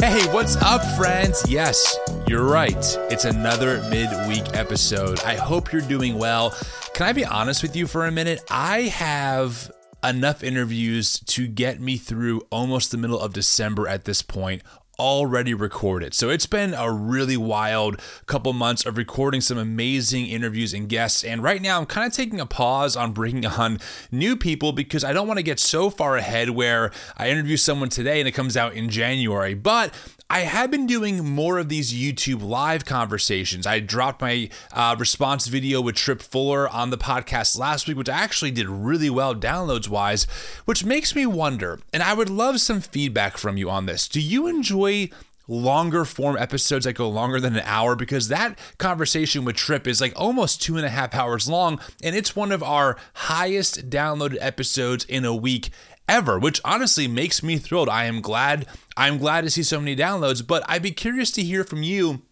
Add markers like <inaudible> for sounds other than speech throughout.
Hey, what's up, friends? Yes, you're right. It's another midweek episode. I hope you're doing well. Can I be honest with you for a minute? I have enough interviews to get me through almost the middle of December at this point already recorded. So it's been a really wild couple months of recording some amazing interviews and guests. And right now, I'm kind of taking a pause on bringing on new people because I don't want to get so far ahead where I interview someone today and it comes out in January. But I have been doing more of these YouTube live conversations. I dropped my uh, response video with Tripp Fuller on the podcast last week, which I actually did really well downloads wise, which makes me wonder, and I would love some feedback from you on this. Do you enjoy longer form episodes that go longer than an hour because that conversation with Tripp is like almost two and a half hours long, and it's one of our highest downloaded episodes in a week ever, which honestly makes me thrilled. I am glad. I'm glad to see so many downloads, but I'd be curious to hear from you.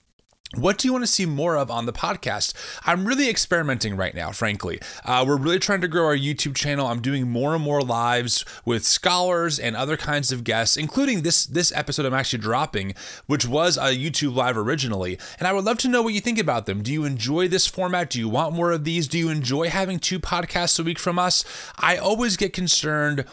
What do you want to see more of on the podcast? I'm really experimenting right now, frankly. Uh, we're really trying to grow our YouTube channel. I'm doing more and more lives with scholars and other kinds of guests, including this this episode I'm actually dropping, which was a YouTube live originally. And I would love to know what you think about them. Do you enjoy this format? Do you want more of these? Do you enjoy having two podcasts a week from us? I always get concerned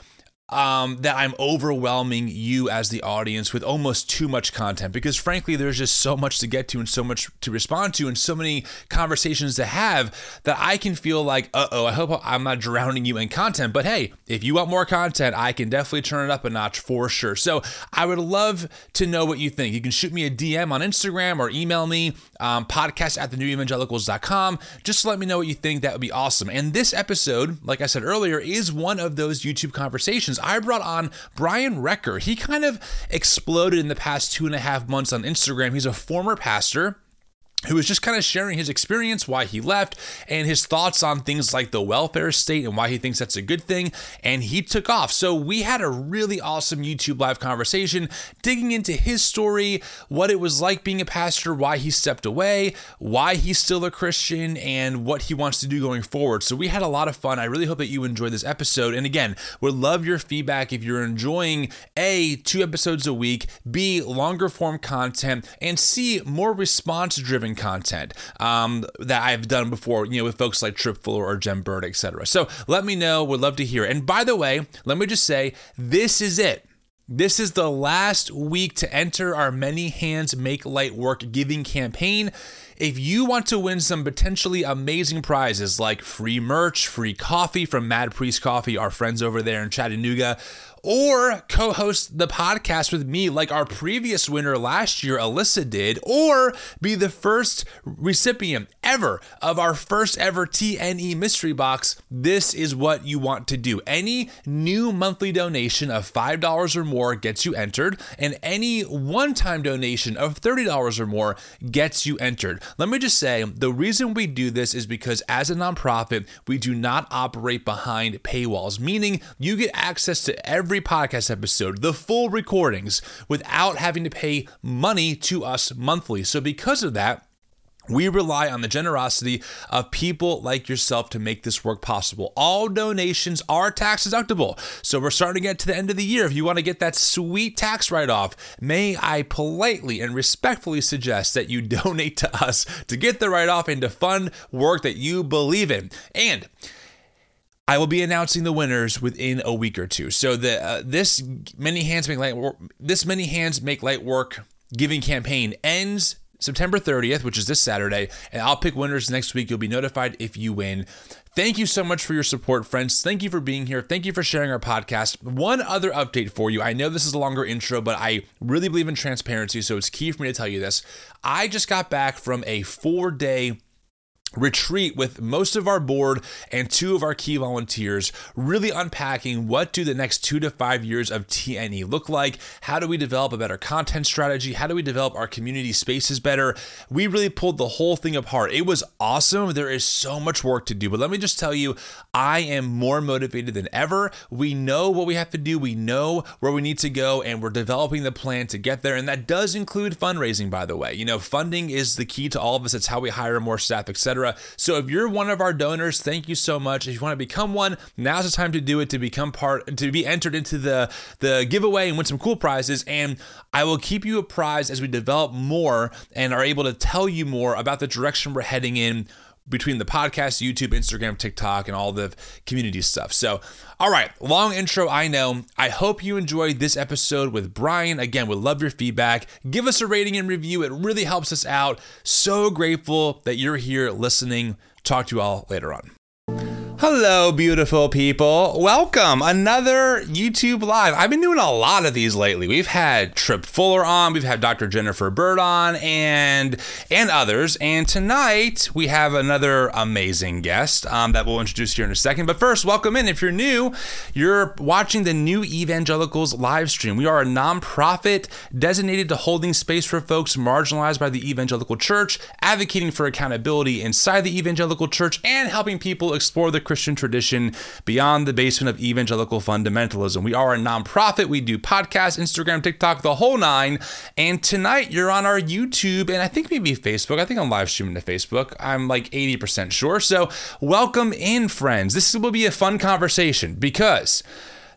um, that I'm overwhelming you as the audience with almost too much content because, frankly, there's just so much to get to and so much to respond to and so many conversations to have that I can feel like, uh oh, I hope I'm not drowning you in content. But hey, if you want more content, I can definitely turn it up a notch for sure. So I would love to know what you think. You can shoot me a DM on Instagram or email me, um, podcast at thenewevangelicals.com. Just let me know what you think. That would be awesome. And this episode, like I said earlier, is one of those YouTube conversations I brought on Brian Recker. He kind of exploded in the past two and a half months on Instagram. He's a former pastor who was just kind of sharing his experience, why he left, and his thoughts on things like the welfare state and why he thinks that's a good thing. And he took off. So we had a really awesome YouTube live conversation digging into his story, what it was like being a pastor, why he stepped away, why he's still a Christian, and what he wants to do going forward. So we had a lot of fun. I really hope that you enjoyed this episode. And again, would love your feedback if you're enjoying A, two episodes a week, B, longer form content, and C, more response driven content um, that I've done before, you know, with folks like Tripp Fuller or Jen Bird, etc. So let me know. Would love to hear. And by the way, let me just say, this is it. This is the last week to enter our Many Hands Make Light Work giving campaign. If you want to win some potentially amazing prizes like free merch, free coffee from Mad Priest Coffee, our friends over there in Chattanooga, or co host the podcast with me like our previous winner last year, Alyssa, did, or be the first recipient ever of our first ever TNE mystery box, this is what you want to do. Any new monthly donation of $5 or more gets you entered, and any one time donation of $30 or more gets you entered. Let me just say the reason we do this is because as a nonprofit, we do not operate behind paywalls, meaning you get access to every every podcast episode, the full recordings, without having to pay money to us monthly. So, because of that, we rely on the generosity of people like yourself to make this work possible. All donations are tax deductible. So we're starting to get to the end of the year. If you want to get that sweet tax write off, may I politely and respectfully suggest that you <laughs> donate to us to get the write off and to fund work that you believe in. And I will be announcing the winners within a week or two. So the uh, this many hands make light work, this many hands make light work giving campaign ends September 30th, which is this Saturday, and I'll pick winners next week. You'll be notified if you win. Thank you so much for your support, friends. Thank you for being here. Thank you for sharing our podcast. One other update for you. I know this is a longer intro, but I really believe in transparency, so it's key for me to tell you this. I just got back from a four day retreat with most of our board and two of our key volunteers really unpacking what do the next 2 to 5 years of TNE look like? How do we develop a better content strategy? How do we develop our community spaces better? We really pulled the whole thing apart. It was awesome. There is so much work to do but let me just tell you I am more motivated than ever. We know what we have to do. We know where we need to go and we're developing the plan to get there. And that does include fundraising by the way. You know funding is the key to all of us. It's how we hire more staff etc So if you're one of our donors, thank you so much. If you want to become one, now's the time to do it to become part to be entered into the the giveaway and win some cool prizes. And I will keep you apprised as we develop more and are able to tell you more about the direction we're heading in between the podcast, YouTube, Instagram, TikTok, and all the community stuff. So, all right, long intro, I know. I hope you enjoyed this episode with Brian. Again, we love your feedback. Give us a rating and review, it really helps us out. So grateful that you're here listening. Talk to you all later on. Hello, beautiful people. Welcome. Another YouTube Live. I've been doing a lot of these lately. We've had Tripp Fuller on, we've had Dr. Jennifer Bird on, and and others. And tonight we have another amazing guest um, that we'll introduce here in a second. But first, welcome in. If you're new, you're watching the New Evangelicals live stream. We are a nonprofit designated to holding space for folks marginalized by the evangelical church, advocating for accountability inside the evangelical church, and helping people explore the Christian tradition beyond the basement of evangelical fundamentalism. We are a nonprofit. We do podcasts, Instagram, TikTok, the whole nine. And tonight you're on our YouTube and I think maybe Facebook. I think I'm live streaming to Facebook. I'm like 80% sure. So welcome in, friends. This will be a fun conversation because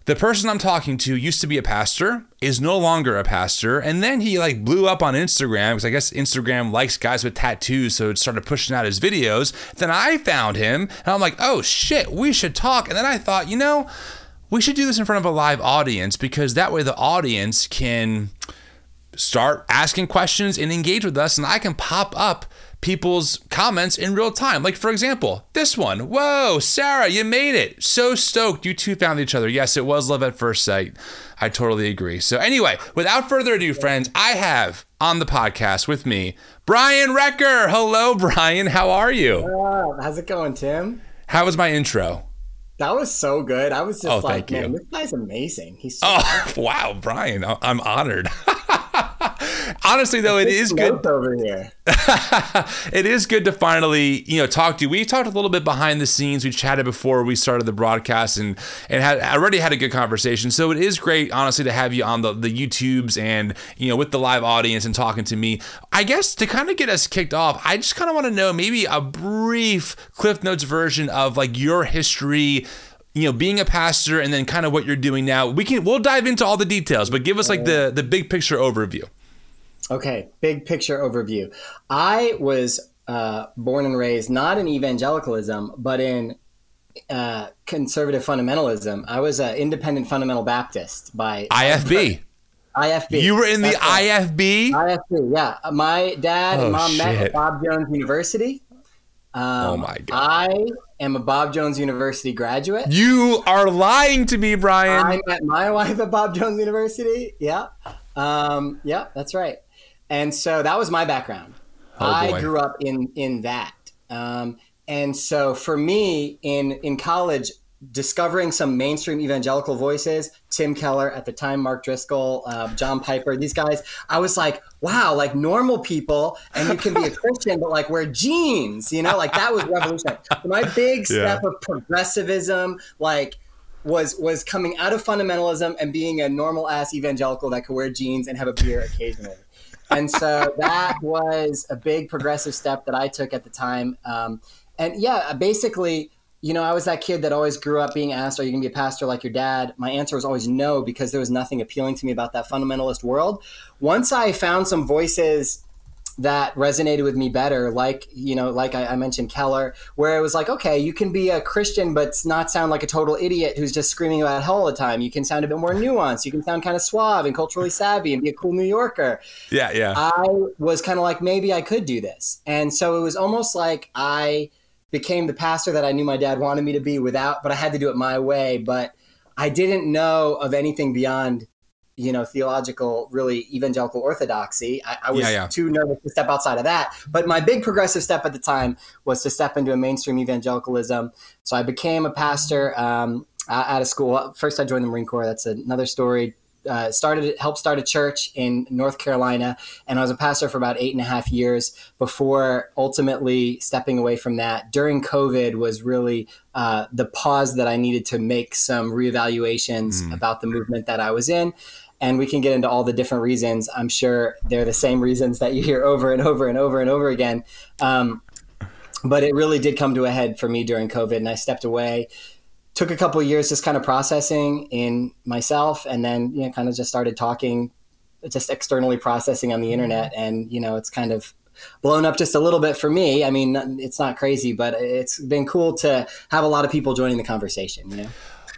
the person I'm talking to used to be a pastor, is no longer a pastor, and then he like blew up on Instagram because I guess Instagram likes guys with tattoos, so it started pushing out his videos. Then I found him, and I'm like, oh shit, we should talk. And then I thought, you know, we should do this in front of a live audience because that way the audience can start asking questions and engage with us, and I can pop up people's comments in real time. Like, for example, this one. Whoa, Sarah, you made it. So stoked you two found each other. Yes, it was love at first sight. I totally agree. So, anyway, without further ado, friends, I have on the podcast with me Brian Recker. Hello, <laughs> Brian. How are you? Uh, how's it going, Tim? How was my intro? That was so good. I was just oh, like, man, you. this guy's amazing. He's so oh, <laughs> wow, Brian. I'm honored. <laughs> Honestly, though, it is good over here. <laughs> it is good to finally, you know, talk to you. We talked a little bit behind the scenes. We chatted before we started the broadcast, and and had already had a good conversation. So it is great, honestly, to have you on the the YouTubes and you know with the live audience and talking to me. I guess to kind of get us kicked off, I just kind of want to know maybe a brief Cliff Notes version of like your history you know being a pastor and then kind of what you're doing now we can we'll dive into all the details but give us like the the big picture overview okay big picture overview i was uh, born and raised not in evangelicalism but in uh, conservative fundamentalism i was an independent fundamental baptist by ifb <laughs> IFB. You were in the IFB? IFB, yeah. My dad oh, and mom shit. met at Bob Jones University. Um, oh my god! I am a Bob Jones University graduate. You are lying to me, Brian. I met my <laughs> wife at Bob Jones University. Yeah, um, yeah, that's right. And so that was my background. Oh, I grew up in in that. Um, and so for me, in in college, discovering some mainstream evangelical voices tim keller at the time mark driscoll uh, john piper these guys i was like wow like normal people and you can be a <laughs> christian but like wear jeans you know like that was revolutionary my big step yeah. of progressivism like was was coming out of fundamentalism and being a normal ass evangelical that could wear jeans and have a beer occasionally and so that was a big progressive step that i took at the time um, and yeah basically you know, I was that kid that always grew up being asked, Are you going to be a pastor like your dad? My answer was always no, because there was nothing appealing to me about that fundamentalist world. Once I found some voices that resonated with me better, like, you know, like I, I mentioned Keller, where it was like, okay, you can be a Christian, but not sound like a total idiot who's just screaming about hell all the time. You can sound a bit more nuanced. You can sound kind of suave and culturally savvy and be a cool New Yorker. Yeah, yeah. I was kind of like, maybe I could do this. And so it was almost like I became the pastor that I knew my dad wanted me to be without, but I had to do it my way. But I didn't know of anything beyond, you know, theological, really evangelical orthodoxy. I, I was yeah, yeah. too nervous to step outside of that. But my big progressive step at the time was to step into a mainstream evangelicalism. So I became a pastor um, out of school. First, I joined the Marine Corps. That's another story uh, started helped start a church in North Carolina, and I was a pastor for about eight and a half years before ultimately stepping away from that. During COVID was really uh, the pause that I needed to make some reevaluations mm. about the movement that I was in. And we can get into all the different reasons. I'm sure they're the same reasons that you hear over and over and over and over again. Um, but it really did come to a head for me during COVID, and I stepped away. Took a couple years just kind of processing in myself, and then you know, kind of just started talking, just externally processing on the internet, and you know, it's kind of blown up just a little bit for me. I mean, it's not crazy, but it's been cool to have a lot of people joining the conversation. You know.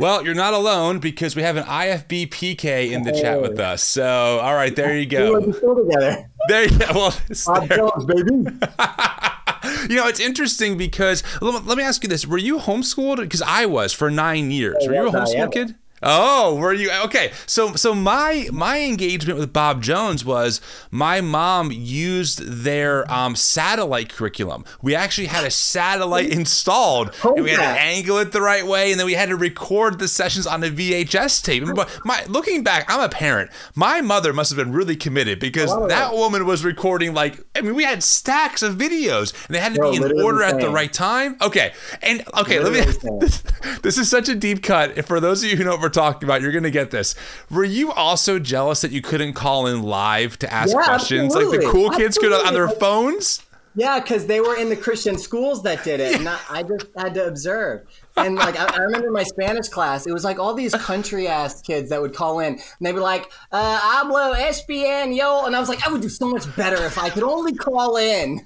Well, you're not alone because we have an IFB PK in the hey. chat with oh. us. So, all right, there you go. We're still together. There you go. <laughs> Well, Jones, baby. <laughs> you know, it's interesting because let me ask you this: Were you homeschooled? Because I was for nine years. Were you a homeschool kid? Oh, were you okay? So so my my engagement with Bob Jones was my mom used their um, satellite curriculum. We actually had a satellite installed, and we had to angle it the right way, and then we had to record the sessions on a VHS tape. But my looking back, I'm a parent. My mother must have been really committed because that woman was recording like I mean, we had stacks of videos, and they had to Bro, be in order insane. at the right time. Okay, and okay, literally let me. <laughs> This, this, is such a deep cut. For those of you who know talking about. You're going to get this. Were you also jealous that you couldn't call in live to ask yeah, questions absolutely. like the cool kids absolutely. could on their phones? Yeah, because they were in the Christian schools that did it, and I, I just had to observe. And like I, I, remember my Spanish class, it was like all these country ass kids that would call in, and they'd be like, uh, "Hablo español," and I was like, I would do so much better if I could only call in.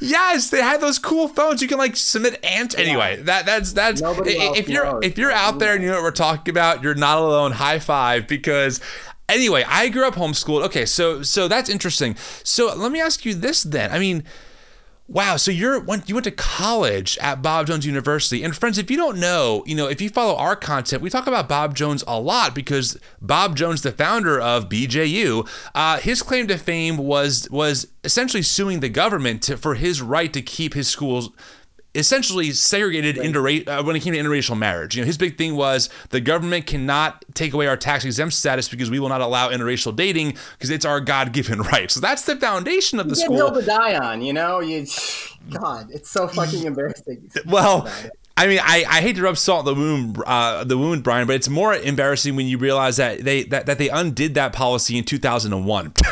Yes, they had those cool phones. You can like submit ant. Anyway, yeah. that that's that's Nobody if you're knows. if you're out there and you know what we're talking about, you're not alone. High five because anyway, I grew up homeschooled. Okay, so so that's interesting. So let me ask you this then. I mean, Wow, so you're went you went to college at Bob Jones University. And friends, if you don't know, you know, if you follow our content, we talk about Bob Jones a lot because Bob Jones, the founder of BJU, uh, his claim to fame was was essentially suing the government to, for his right to keep his schools essentially segregated right. uh, when it came to interracial marriage. You know, his big thing was the government cannot take away our tax exempt status because we will not allow interracial dating because it's our God given <laughs> right. So that's the foundation of the you school. Hill to die on, you know. You, <sighs> God, it's so fucking embarrassing. <laughs> well. I mean, I, I hate to rub salt in the wound, uh, the wound, Brian, but it's more embarrassing when you realize that they that, that they undid that policy in 2001. <laughs>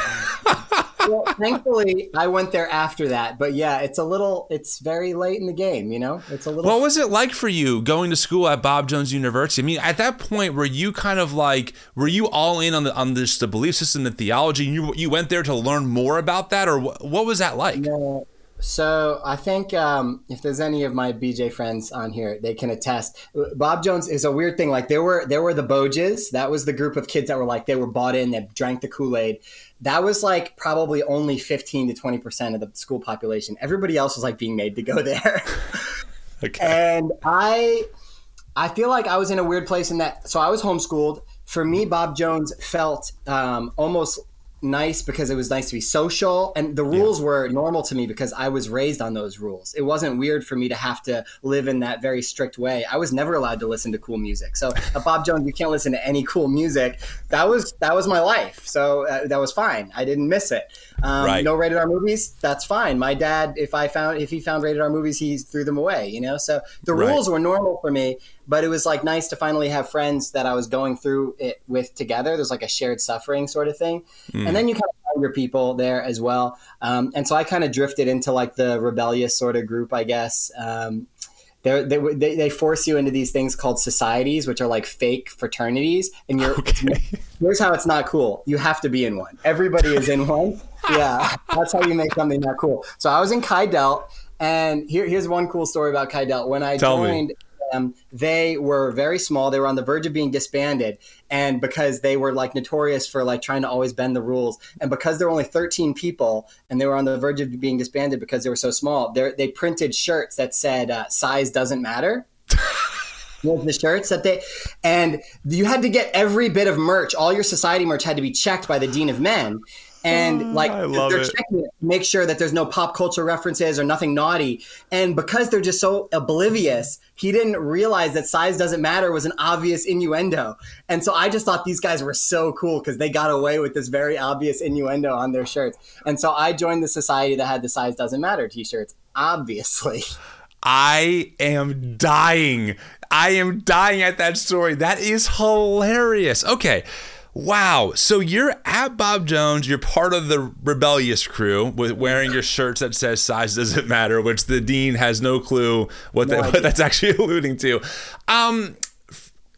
well, thankfully, I went there after that. But yeah, it's a little, it's very late in the game, you know? It's a little. What was it like for you going to school at Bob Jones University? I mean, at that point, were you kind of like, were you all in on the on this the belief system, the theology? You you went there to learn more about that, or what, what was that like? No, so I think um, if there's any of my BJ friends on here, they can attest. Bob Jones is a weird thing. Like there were there were the Boges. That was the group of kids that were like they were bought in. They drank the Kool Aid. That was like probably only 15 to 20 percent of the school population. Everybody else was like being made to go <laughs> there. <laughs> okay. And I I feel like I was in a weird place in that. So I was homeschooled. For me, Bob Jones felt um, almost nice because it was nice to be social and the rules yeah. were normal to me because I was raised on those rules. It wasn't weird for me to have to live in that very strict way. I was never allowed to listen to cool music. So at Bob Jones, you can't listen to any cool music. That was that was my life. So uh, that was fine. I didn't miss it. Um, right. No rated R movies. That's fine. My dad, if I found if he found rated R movies, he threw them away. You know. So the right. rules were normal for me but it was like nice to finally have friends that I was going through it with together. There's like a shared suffering sort of thing, mm. and then you kind of find your people there as well. Um, and so I kind of drifted into like the rebellious sort of group, I guess. Um, they, they, they force you into these things called societies, which are like fake fraternities. And you're, okay. <laughs> here's how it's not cool. You have to be in one. Everybody is in one. <laughs> yeah. That's how you make something not cool. So I was in Chi Delt. And here, here's one cool story about Chi Delt. When I Tell joined, me them, they were very small. They were on the verge of being disbanded. And because they were like notorious for like trying to always bend the rules, and because there were only 13 people and they were on the verge of being disbanded because they were so small, they printed shirts that said uh, size doesn't matter. <laughs> the shirts that they and you had to get every bit of merch all your society merch had to be checked by the dean of men and mm. like they're it. checking it, make sure that there's no pop culture references or nothing naughty. And because they're just so oblivious, he didn't realize that size doesn't matter was an obvious innuendo. And so I just thought these guys were so cool because they got away with this very obvious innuendo on their shirts. And so I joined the society that had the size doesn't matter t-shirts, obviously. I am dying. I am dying at that story. That is hilarious. Okay Wow. So you're at Bob Jones. You're part of the rebellious crew with wearing your shirts that says size doesn't matter, which the dean has no clue what, no that, <laughs> what that's actually <laughs> alluding to. Um,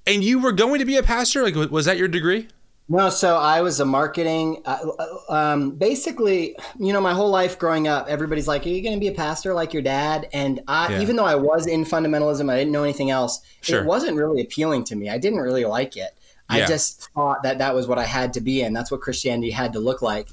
and you were going to be a pastor? Like, was that your degree? No, so I was a marketing. Uh, uh, um, basically, you know, my whole life growing up, everybody's like, "Are you going to be a pastor like your dad?" And I, yeah. even though I was in fundamentalism, I didn't know anything else. Sure. It wasn't really appealing to me. I didn't really like it. Yeah. I just thought that that was what I had to be in. That's what Christianity had to look like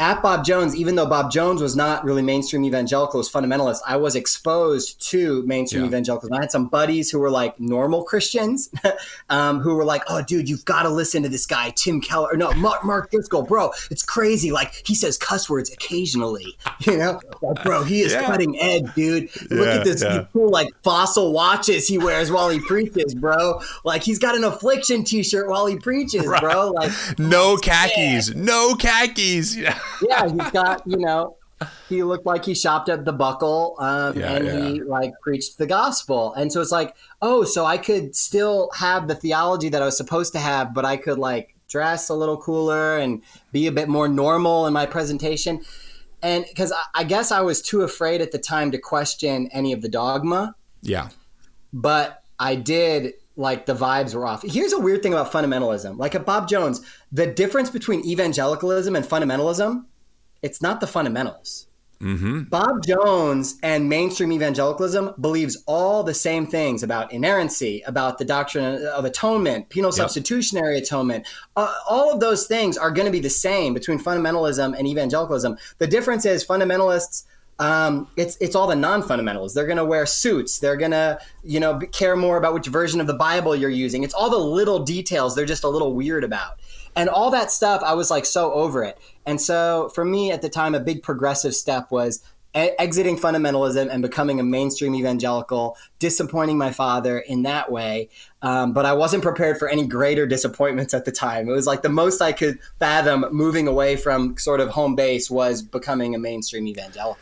at Bob Jones, even though Bob Jones was not really mainstream evangelical, was fundamentalist, I was exposed to mainstream yeah. evangelicals. I had some buddies who were like normal Christians, <laughs> um, who were like, "Oh, dude, you've got to listen to this guy, Tim Keller." Or, no, Mark, Mark Driscoll, bro, it's crazy. Like he says cuss words occasionally, <laughs> you know, like, bro, he is yeah. cutting edge, dude. Look yeah, at this cool like fossil watches he wears while he preaches, bro. Like he's got an affliction T-shirt while he preaches, right. bro. Like no khakis, no khakis. Yeah yeah, he's got you know he looked like he shopped at the buckle um, yeah, and yeah. he like preached the gospel. And so it's like oh so i could still have the theology that i was supposed to have but i could like dress a little cooler and be a bit more normal in my presentation. And because I, I guess i was too afraid at the time to question any of the dogma. Yeah. But i did like the vibes were off. Here's a weird thing about fundamentalism. Like at Bob Jones, the difference between evangelicalism and fundamentalism, it's not the fundamentals. Mm-hmm. Bob Jones and mainstream evangelicalism believes all the same things about inerrancy, about the doctrine of atonement, penal yep. substitutionary atonement. Uh, all of those things are going to be the same between fundamentalism and evangelicalism. The difference is fundamentalists um, it's it's all the non-fundamentals. They're going to wear suits. They're going to you know care more about which version of the Bible you're using. It's all the little details they're just a little weird about, and all that stuff. I was like so over it. And so for me at the time, a big progressive step was exiting fundamentalism and becoming a mainstream evangelical, disappointing my father in that way. Um, but I wasn't prepared for any greater disappointments at the time. It was like the most I could fathom moving away from sort of home base was becoming a mainstream evangelical.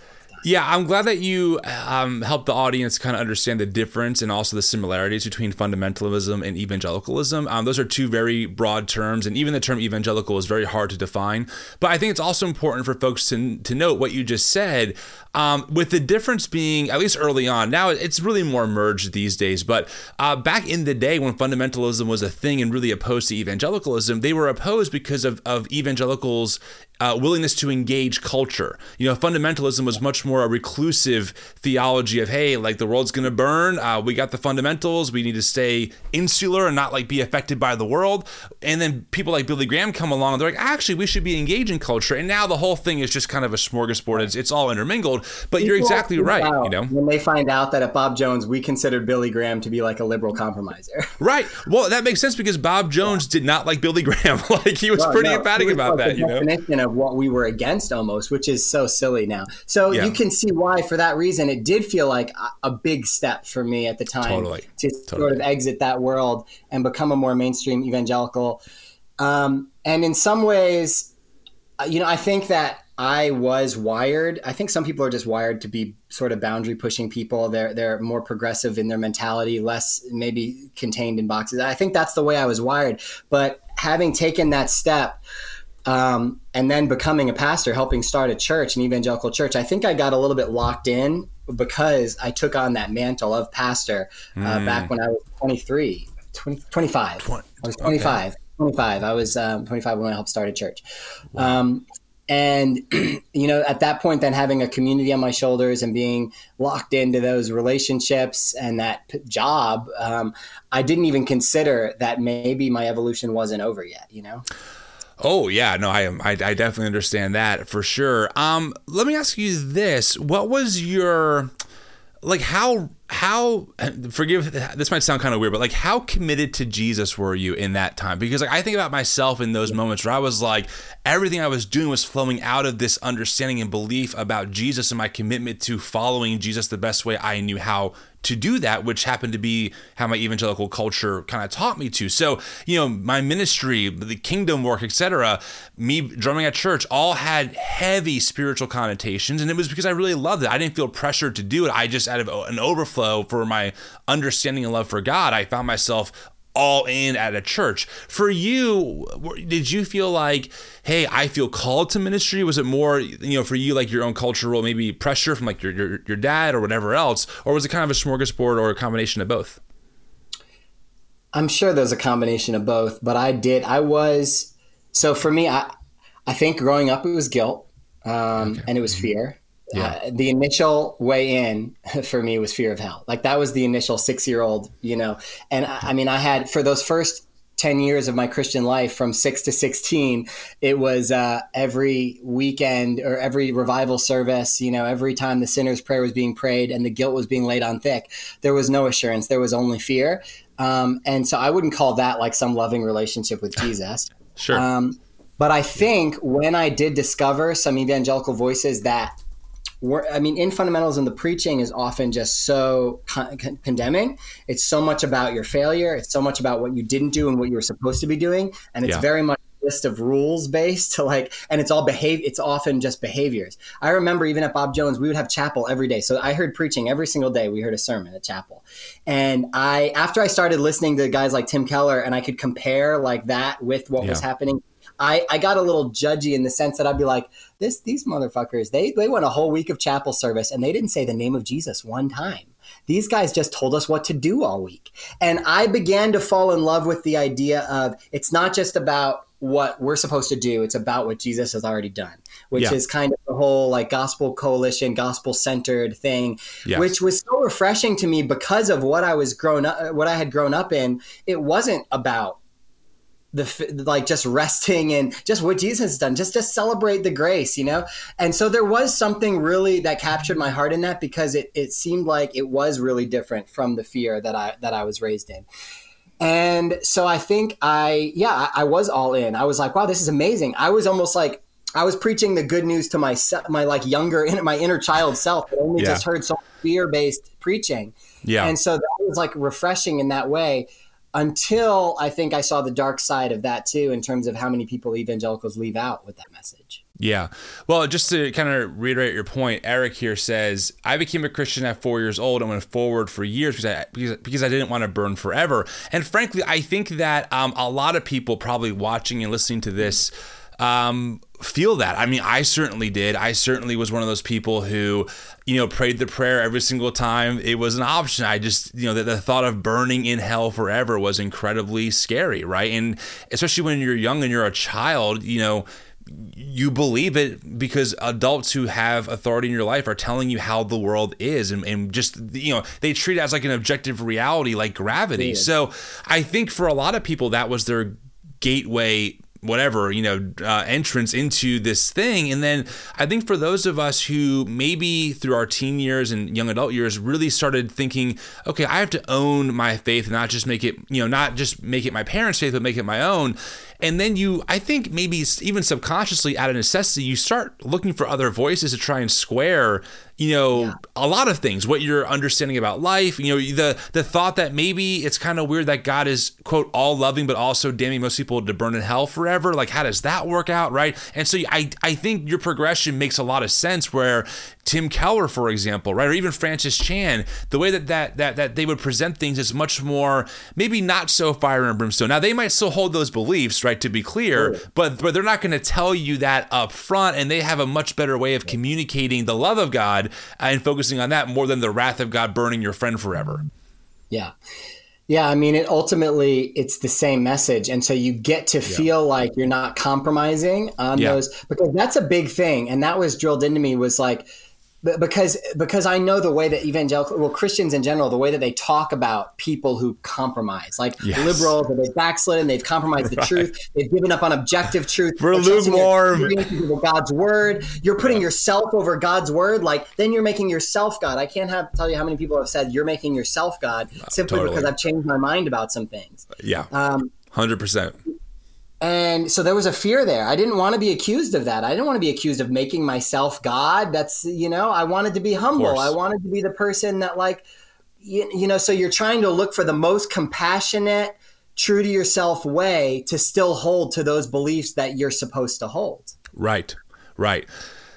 Yeah, I'm glad that you um, helped the audience kind of understand the difference and also the similarities between fundamentalism and evangelicalism. Um, those are two very broad terms, and even the term evangelical is very hard to define. But I think it's also important for folks to, to note what you just said, um, with the difference being, at least early on, now it's really more merged these days, but uh, back in the day when fundamentalism was a thing and really opposed to evangelicalism, they were opposed because of, of evangelicals' uh, willingness to engage culture. You know, fundamentalism was much more a reclusive theology of, hey, like the world's going to burn. Uh, we got the fundamentals. We need to stay insular and not like be affected by the world. And then people like Billy Graham come along and they're like, actually, we should be engaging culture. And now the whole thing is just kind of a smorgasbord. It's, it's all intermingled. But people you're exactly right. Out, you know, when they find out that at Bob Jones we considered Billy Graham to be like a liberal compromiser. <laughs> right. Well, that makes sense because Bob Jones yeah. did not like Billy Graham. <laughs> like he was no, pretty no, emphatic was about that. You know of what we were against almost, which is so silly now. So yeah. you can see why, for that reason, it did feel like a, big step for me at the time totally. to totally. sort of exit that world and become a more mainstream evangelical. Um, and in some ways, uh, you know, I think that I was wired. I think some people are just wired to be sort of boundary pushing people. They're they're more progressive in their mentality, less maybe contained in boxes. I think that's the way I was wired. But having taken that step, um, and then becoming a pastor, helping start a church, an evangelical church, I think I got a little bit locked in because I took on that mantle of pastor uh, mm. back when I was 23, 20, 25. 20, I was 25. Okay. 25. I was um, 25 when I helped start a church. Wow. Um, and, <clears throat> you know, at that point, then having a community on my shoulders and being locked into those relationships and that p- job, um, I didn't even consider that maybe my evolution wasn't over yet, you know? Oh yeah, no, I am. I, I definitely understand that for sure. Um, let me ask you this: What was your like? How how <laughs> forgive this might sound kind of weird but like how committed to jesus were you in that time because like i think about myself in those moments where i was like everything i was doing was flowing out of this understanding and belief about jesus and my commitment to following jesus the best way i knew how to do that, which happened to be how my evangelical culture kind of taught me to. So, you know, my ministry, the kingdom work, etc., me drumming at church, all had heavy spiritual connotations, and it was because I really loved it. I didn't feel pressured to do it. I just out of an overflow for my understanding and love for God, I found myself all in at a church. For you, did you feel like, hey, I feel called to ministry? Was it more, you know, for you like your own cultural maybe pressure from like your your, your dad or whatever else, or was it kind of a smorgasbord or a combination of both? I'm sure there's a combination of both, but I did. I was so for me. I I think growing up it was guilt, um, okay. and it was fear. Yeah. Uh, the initial way in <laughs> for me was fear of hell. Like that was the initial six year old, you know. And I, I mean, I had for those first 10 years of my Christian life from 6 to 16 it was uh, every weekend or every revival service you know every time the sinner's prayer was being prayed and the guilt was being laid on thick there was no assurance there was only fear um, and so I wouldn't call that like some loving relationship with Jesus. <laughs> sure. Um, but I think when I did discover some evangelical voices that I mean, in fundamentalism, the preaching is often just so con- con- condemning. It's so much about your failure. It's so much about what you didn't do and what you were supposed to be doing. And it's yeah. very much list of rules based to like and it's all behave it's often just behaviors i remember even at bob jones we would have chapel every day so i heard preaching every single day we heard a sermon at chapel and i after i started listening to guys like tim keller and i could compare like that with what yeah. was happening I, I got a little judgy in the sense that I'd be like, this these motherfuckers, they they went a whole week of chapel service and they didn't say the name of Jesus one time. These guys just told us what to do all week. And I began to fall in love with the idea of it's not just about what we're supposed to do. It's about what Jesus has already done, which yeah. is kind of the whole like gospel coalition, gospel centered thing, yes. which was so refreshing to me because of what I was grown up, what I had grown up in. It wasn't about the like just resting and just what Jesus has done, just to celebrate the grace, you know. And so there was something really that captured my heart in that because it it seemed like it was really different from the fear that I that I was raised in. And so I think I, yeah, I, I was all in. I was like, wow, this is amazing. I was almost like, I was preaching the good news to my my like younger <laughs> my inner child self that only yeah. just heard so fear based preaching. Yeah. And so that was like refreshing in that way until I think I saw the dark side of that too in terms of how many people evangelicals leave out with that message. Yeah. Well, just to kind of reiterate your point, Eric here says, I became a Christian at four years old and went forward for years because I, because, because I didn't want to burn forever. And frankly, I think that um, a lot of people probably watching and listening to this um, feel that. I mean, I certainly did. I certainly was one of those people who, you know, prayed the prayer every single time it was an option. I just, you know, the, the thought of burning in hell forever was incredibly scary, right? And especially when you're young and you're a child, you know, you believe it because adults who have authority in your life are telling you how the world is and, and just you know they treat it as like an objective reality like gravity so i think for a lot of people that was their gateway whatever you know uh, entrance into this thing. And then i think for those of us who maybe through our teen years and young adult years really started thinking okay i have to own my faith and not just make it you know not just make it my parents faith but make it my own and then you i think maybe even subconsciously out of necessity you start looking for other voices to try and square you know yeah. a lot of things what you're understanding about life you know the the thought that maybe it's kind of weird that god is quote all loving but also damning most people to burn in hell forever like how does that work out right and so i i think your progression makes a lot of sense where Tim Keller, for example, right, or even Francis Chan, the way that that that that they would present things is much more maybe not so fire and brimstone. Now they might still hold those beliefs, right, to be clear, sure. but but they're not going to tell you that up front, and they have a much better way of communicating the love of God and focusing on that more than the wrath of God burning your friend forever. Yeah. Yeah, I mean, it ultimately it's the same message, and so you get to feel like you're not compromising on yeah. those because that's a big thing, and that was drilled into me was like because because I know the way that evangelical well Christians in general the way that they talk about people who compromise like yes. liberals they've backslidden they've compromised the <laughs> right. truth they've given up on objective truth we're lukewarm God's word you're putting yeah. yourself over God's word like then you're making yourself God I can't have tell you how many people have said you're making yourself God simply totally. because I've changed my mind about some things yeah um, hundred percent and so there was a fear there. I didn't want to be accused of that. I didn't want to be accused of making myself God. That's, you know, I wanted to be humble. I wanted to be the person that, like, you, you know, so you're trying to look for the most compassionate, true to yourself way to still hold to those beliefs that you're supposed to hold. Right, right.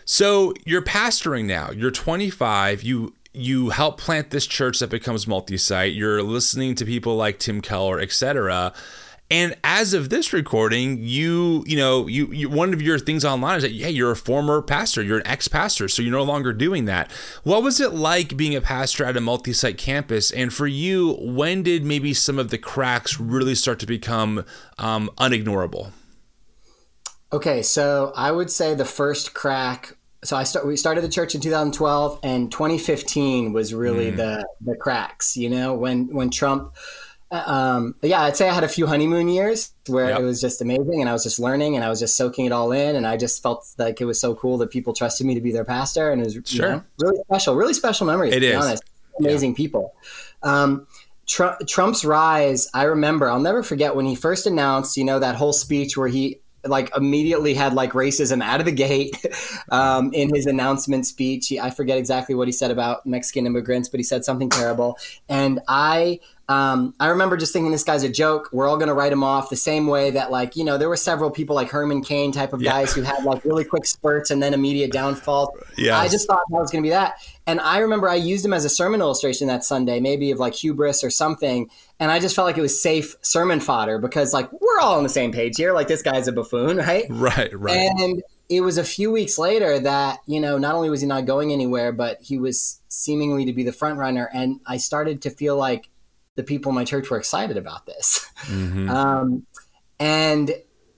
So you're pastoring now. You're 25. You you help plant this church that becomes multi-site. You're listening to people like Tim Keller, etc. And as of this recording, you you know you, you one of your things online is that yeah you're a former pastor, you're an ex-pastor, so you're no longer doing that. What was it like being a pastor at a multi-site campus? And for you, when did maybe some of the cracks really start to become um, unignorable? Okay, so I would say the first crack. So I start. We started the church in 2012, and 2015 was really mm. the the cracks. You know, when when Trump um, yeah, I'd say I had a few honeymoon years where yep. it was just amazing and I was just learning and I was just soaking it all in. And I just felt like it was so cool that people trusted me to be their pastor. And it was sure. you know, really special, really special memories, it to be is. honest. Amazing yeah. people. Um, Trump, Trump's rise, I remember, I'll never forget when he first announced, you know, that whole speech where he like immediately had like racism out of the gate <laughs> um, in his announcement speech. He, I forget exactly what he said about Mexican immigrants, but he said something terrible. And I um, I remember just thinking this guy's a joke. We're all going to write him off the same way that, like, you know, there were several people like Herman Cain type of yeah. guys who had like really quick spurts and then immediate downfall. Yeah, I just thought that was going to be that. And I remember I used him as a sermon illustration that Sunday, maybe of like hubris or something. And I just felt like it was safe sermon fodder because, like, we're all on the same page here. Like, this guy's a buffoon, <laughs> right? Right, right. And it was a few weeks later that, you know, not only was he not going anywhere, but he was seemingly to be the front runner. And I started to feel like, the people in my church were excited about this. Mm-hmm. <laughs> Um, and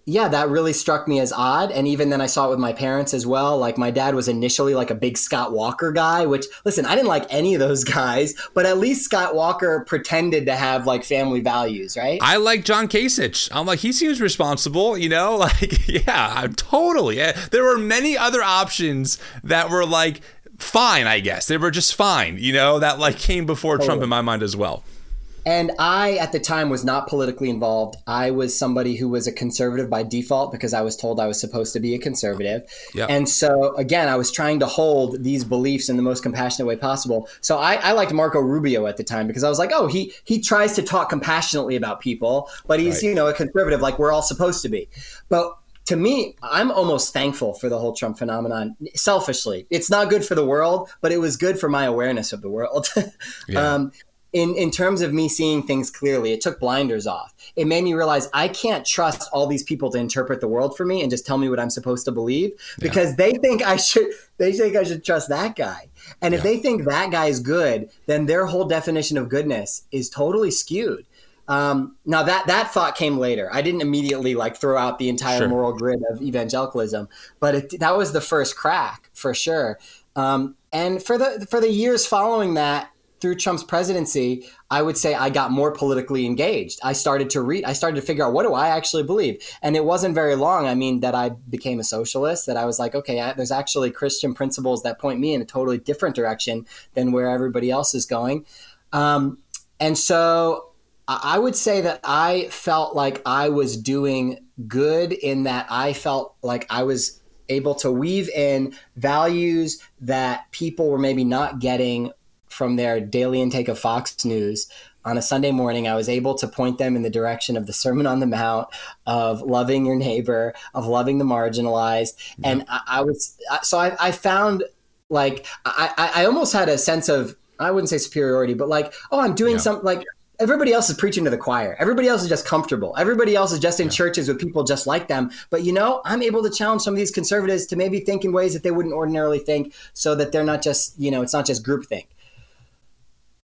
yeah, that really struck me as odd. And even then, I saw it with my parents as well. Like, my dad was initially like a big Scott Walker guy, which, listen, I didn't like any of those <laughs> guys, but at least Scott Walker pretended to have like family values, right? I like John Kasich. I'm like, he seems responsible, you know? <laughs> Like, yeah, I'm totally. There were many other options that were like, fine, I guess. They were just fine, you know, that like came before totally. Trump in my mind as well. And I, at the time, was not politically involved. I was somebody who was a conservative by default because I was told I was supposed to be a conservative. Yep. And so, again, I was trying to hold these beliefs in the most compassionate way possible. So I, I liked Marco Rubio at the time because I was like, oh, he he tries to talk compassionately about people, but he's right. you know a conservative like we're all supposed to be. But to me, I'm almost thankful for the whole Trump phenomenon. Selfishly, it's not good for the world, but it was good for my awareness of the world. <laughs> yeah. um, in in terms of me seeing things clearly it took blinders off it made me realize i can't trust all these people to interpret the world for me and just tell me what i'm supposed to believe because yeah. they think i should they think i should trust that guy and if yeah. they think that guy is good then their whole definition of goodness is totally skewed um, now that that thought came later. I didn't immediately like throw out the entire sure. moral grid of evangelicalism, but it, that was the first crack for sure. Um, and for the for the years following that, through Trump's presidency, I would say I got more politically engaged. I started to read, I started to figure out what do I actually believe. And it wasn't very long, I mean, that I became a socialist, that I was like, okay, I, there's actually Christian principles that point me in a totally different direction than where everybody else is going. Um, and so I would say that I felt like I was doing good in that I felt like I was able to weave in values that people were maybe not getting from their daily intake of Fox News on a Sunday morning, I was able to point them in the direction of the Sermon on the Mount, of loving your neighbor, of loving the marginalized. Yeah. And I, I, was, so I, I found like, I, I almost had a sense of, I wouldn't say superiority, but like, oh, I'm doing yeah. something like, everybody else is preaching to the choir. Everybody else is just comfortable. Everybody else is just in yeah. churches with people just like them. But you know, I'm able to challenge some of these conservatives to maybe think in ways that they wouldn't ordinarily think so that they're not just, you know, it's not just groupthink.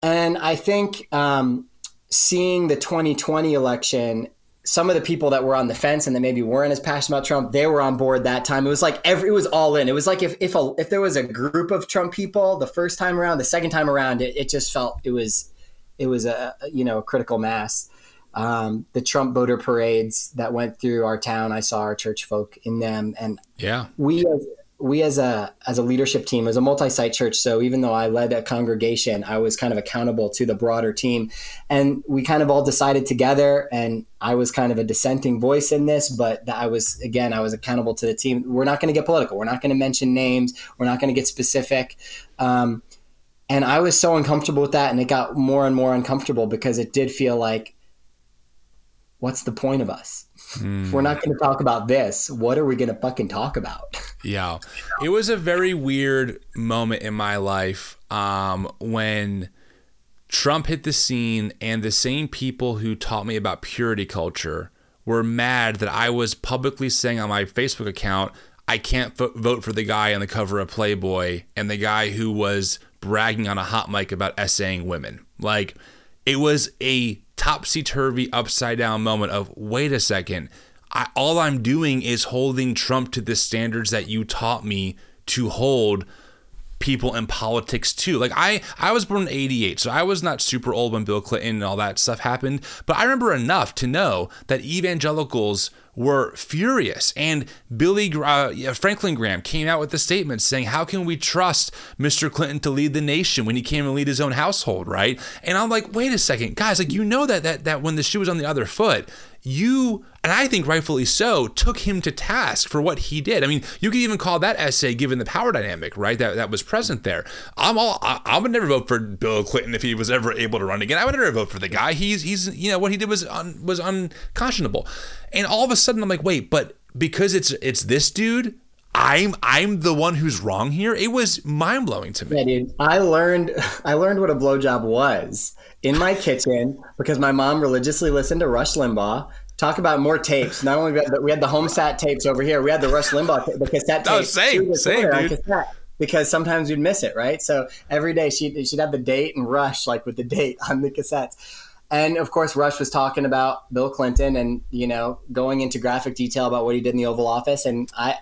And I think um, seeing the 2020 election, some of the people that were on the fence and that maybe weren't as passionate about Trump, they were on board that time. It was like every, it was all in. It was like if if a, if there was a group of Trump people the first time around, the second time around, it, it just felt it was it was a you know a critical mass. Um, the Trump voter parades that went through our town, I saw our church folk in them, and yeah, we as we as a as a leadership team as a multi-site church so even though i led a congregation i was kind of accountable to the broader team. And we kind of all decided together and i was kind of a dissenting voice in this but i was again i was accountable to the team. We're not going to get political. We're not going to mention names. We're not going to get specific. Um, and i was so uncomfortable with that and it got more and more uncomfortable because it did feel like what's the point of us Mm. We're not going to talk about this, what are we going to fucking talk about? Yeah. It was a very weird moment in my life. um, when Trump hit the scene, and the same people who taught me about purity culture were mad that I was publicly saying on my Facebook account, I can't vote for the guy on the cover of Playboy and the guy who was bragging on a hot mic about essaying women. Like, it was a topsy turvy, upside down moment of wait a second. I, all I'm doing is holding Trump to the standards that you taught me to hold people in politics too. Like I I was born in 88, so I was not super old when Bill Clinton and all that stuff happened, but I remember enough to know that evangelicals were furious. And Billy uh, Franklin Graham came out with a statement saying, "How can we trust Mr. Clinton to lead the nation when he can't lead his own household?" Right? And I'm like, wait a second, guys. Like you know that that that when the shoe was on the other foot, you and I think rightfully so took him to task for what he did. I mean, you could even call that SA given the power dynamic, right? That that was present there. I'm all I, I would never vote for Bill Clinton if he was ever able to run again. I would never vote for the guy. He's he's you know what he did was un, was unconscionable. And all of a sudden I'm like, wait, but because it's it's this dude, I'm I'm the one who's wrong here. It was mind blowing to me. Yeah, dude. I learned <laughs> I learned what a blowjob was in my <laughs> kitchen because my mom religiously listened to Rush Limbaugh. Talk about more tapes. Not only we had the, we had the home sat tapes over here, we had the Rush Limbaugh the cassette tapes. Oh, same, same, dude. Because sometimes you'd miss it, right? So every day she'd she'd have the date and Rush like with the date on the cassettes. And of course, Rush was talking about Bill Clinton and you know going into graphic detail about what he did in the Oval Office. And I,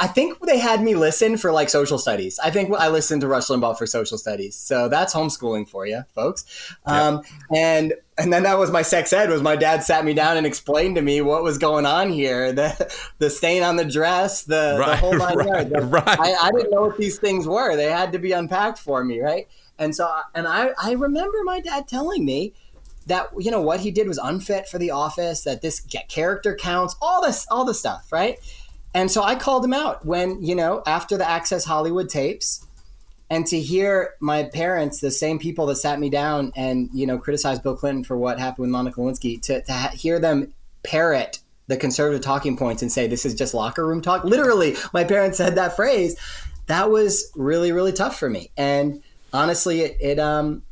I think they had me listen for like social studies. I think I listened to Rush Limbaugh for social studies. So that's homeschooling for you, folks. Yeah. Um, and and then that was my sex ed. Was my dad sat me down and explained to me what was going on here, the the stain on the dress, the, right, the whole nine right, yards. Right. I, I didn't know what these things were. They had to be unpacked for me, right? And so, and I I remember my dad telling me that you know what he did was unfit for the office that this character counts all this all the stuff right? And so i called him out when you know after the access hollywood tapes and to hear my parents the same people that sat me down and you know criticized bill clinton for what happened with monica lewinsky to, to ha- hear them parrot the conservative talking points and say this is just locker room talk. Literally my parents said that phrase. That was really really tough for me. And honestly it, it um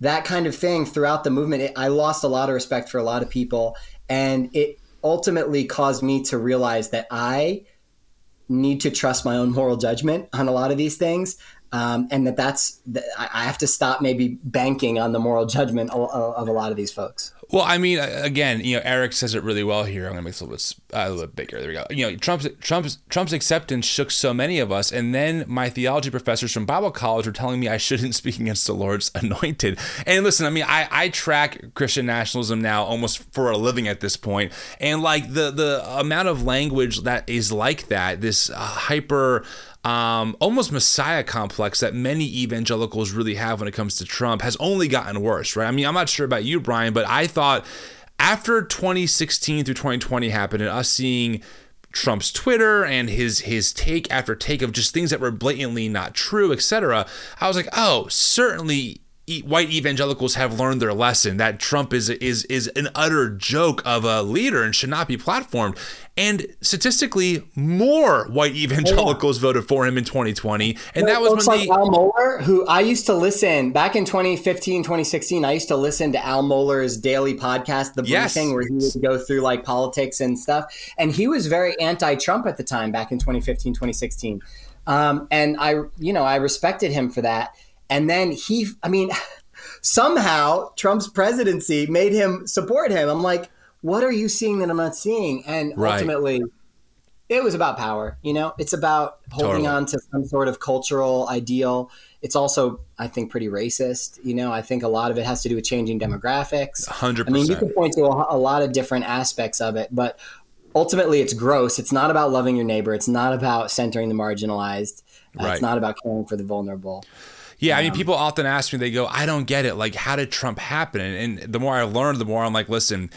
that kind of thing throughout the movement, it, I lost a lot of respect for a lot of people. And it ultimately caused me to realize that I need to trust my own moral judgment on a lot of these things. Um, and that that's that I have to stop maybe banking on the moral judgment of, a lot of these folks. Well, I mean, again, you know, Eric says it really well here. I'm gonna make this a little bit, uh, a little bit bigger. There we go. You know, Trump's Trump's Trump's acceptance shook so many of us, and then my theology professors from Bible college were telling me I shouldn't <laughs> speak against the Lord's anointed. And listen, I mean, I, I track Christian nationalism now almost for a living at this point, and like the the amount of language that is like that, this uh, hyper um, almost messiah complex that many evangelicals really have when it comes to Trump has only gotten worse, right? I mean, I'm not sure about you, Brian, but I thought after 2016 through 2020 happened and us seeing Trump's Twitter and his his take after take of just things that were blatantly not true, etc. I was like, oh, certainly white evangelicals have learned their lesson that Trump is is is an utter joke of a leader and should not be platformed. And statistically, more white evangelicals yeah. voted for him in 2020. And that was when like Al Mohler, who I used to listen back in 2015, 2016. I used to listen to Al Mohler's daily podcast, The yes. Briefing, where he would go through like politics and stuff. And he was very anti-Trump at the time, back in 2015, 2016. Um, and I, you know, I respected him for that. And then he, I mean, somehow Trump's presidency made him support him. I'm like, what are you seeing that I'm not seeing? And right. ultimately, it was about power. You know, it's about holding totally. on to some sort of cultural ideal. It's also, I think, pretty racist. You know, I think a lot of it has to do with changing demographics. 100%. I mean, you can point to a, a lot of different aspects of it, but ultimately, it's gross. It's not about loving your neighbor. It's not about centering the marginalized. Uh, right. It's not about caring for the vulnerable. Yeah, I mean, people often ask me, they go, I don't get it. Like, how did Trump happen? And, and the more I learn, the more I'm like, listen,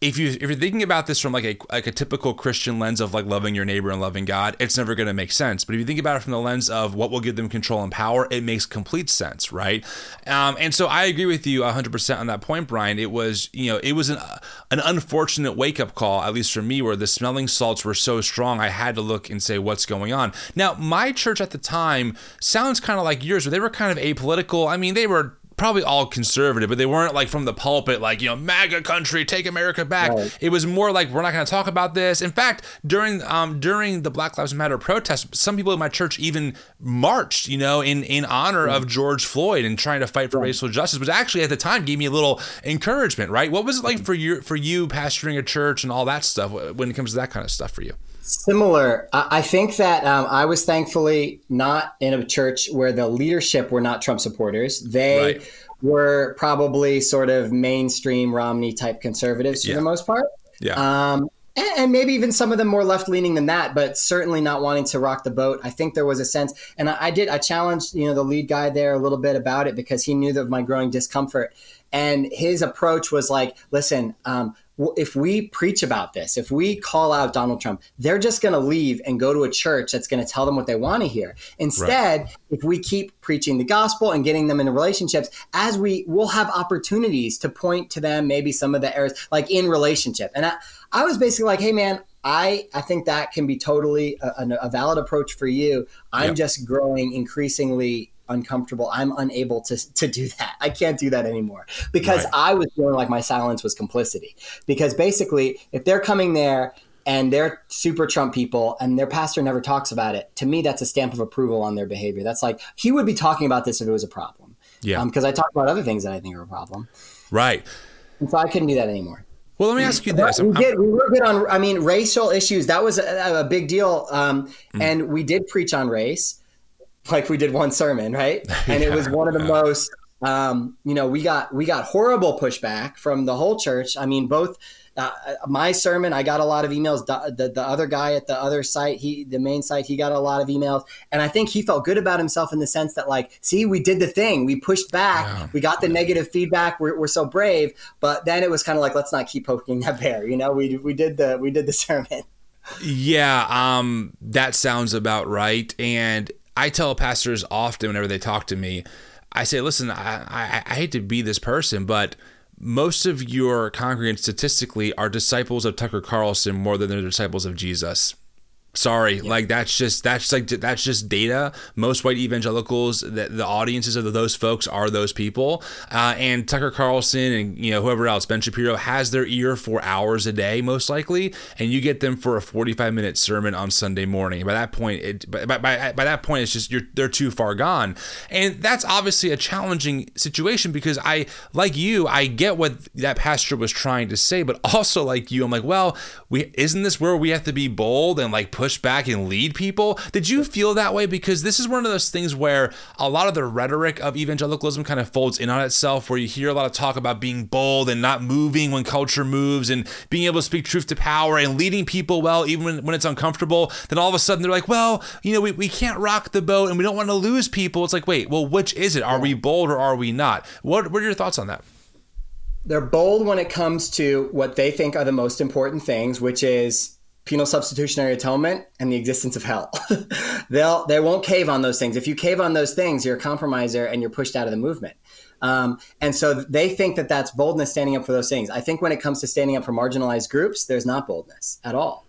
if you if you're thinking about this from like a like a typical Christian lens of like loving your neighbor and loving God, it's never going to make sense. But if you think about it from the lens of what will give them control and power, it makes complete sense, right? Um, and so I agree with you 100% on that point, Brian. It was you know it was an an unfortunate wake up call, at least for me, where the smelling salts were so strong. I had to look and say what's going on. Now my church at the time sounds kind of like yours, where they were kind of apolitical. I mean, they were probably all conservative, but they weren't like from the pulpit, like, you know, MAGA country, take America back. Right. It was more like, we're not going to talk about this. In fact, during um, during the Black Lives Matter protest, some people in my church even marched, you know, in, in honor of George Floyd and trying to fight for right. racial justice, which actually at the time gave me a little encouragement, right? What was it like for you, for you pastoring a church and all that stuff when it comes to that kind of stuff for you? Similar. I think that um, I was thankfully not in a church where the leadership were not Trump supporters. They right. were probably sort of mainstream Romney type conservatives for yeah. the most part. Yeah. Um, and, and, maybe even some of them more left leaning than that, but certainly not wanting to rock the boat. I think there was a sense, and I, I did. I challenged you know the lead guy there a little bit about it because he knew of my growing discomfort, and his approach was like, "Listen, um, if we preach about this, if we call out Donald Trump, they're just going to leave and go to a church that's going to tell them what they want to hear. Instead, right. if we keep preaching the gospel and getting them into relationships, as we will have opportunities to point to them, maybe some of the errors, like in relationship. And I, I was basically like, hey, man, I, I think that can be totally a, a valid approach for you. I'm yep. just growing increasingly uncomfortable. I'm unable to, to do that. I can't do that anymore because right. I was feeling like my silence was complicity. Because basically, if they're coming there and they're super Trump people and their pastor never talks about it, to me, that's a stamp of approval on their behavior. That's like, he would be talking about this if it was a problem. Yeah. Because um, I talk about other things that I think are a problem. Right. And so I couldn't do that anymore. Well, let me ask you this. We did. We were good on. I mean, racial issues. That was a, a big deal, um, mm. and we did preach on race like we did one sermon, right? <laughs> And yeah, it was one of the yeah. most um, you know, we got we got horrible pushback from the whole church. I mean, both uh, my sermon, I got a lot of emails. The, the, the other guy at the other site, he the main site, he got a lot of emails, and I think he felt good about himself in the sense that like, see, we did the thing, we pushed back, yeah. we got the negative feedback, we're, we're so brave. But then it was kind of like, let's not keep poking that bear, you know. We we did the we did the <laughs> sermon. Yeah, um, that sounds about right, and I tell pastors often whenever they talk to me, I say, listen, I, I, I hate to be this person, but most of your congregants statistically are disciples of Tucker Carlson more than they're disciples of Jesus. Sorry, yeah. like that's just that's like that's just data. Most white evangelicals, the, the audiences of those folks are those people. Uh, and Tucker Carlson and you know whoever else, Ben Shapiro has their ear for hours a day, most likely, and you get them for a forty-five minute sermon on Sunday morning. By that point, it by, by, by that point, it's just you're they're too far gone, and that's obviously a challenging situation because I like you, I get what that pastor was trying to say, but also like you, I'm like, well, we isn't this where we have to be bold and like push back and lead people. Did you feel that way? Because this is one of those things where a lot of the rhetoric of evangelicalism kind of folds in on itself, where you hear a lot of talk about being bold and not moving when culture moves and being able to speak truth to power and leading people well, even when, when it's uncomfortable. Then all of a sudden they're like, well, you know, we, we can't rock the boat and we don't want to lose people. It's like, wait, well, which is it? Are we bold or are we not? What, what are your thoughts on that? They're bold when it comes to what they think are the most important things, which is penal substitutionary atonement and the existence of hell. <laughs> They'll they won't cave on those things. If you cave on those things, you're a compromiser and you're pushed out of the movement. Um, and so they think that that's boldness standing up for those things. I think when it comes to standing up for marginalized groups, there's not boldness at all.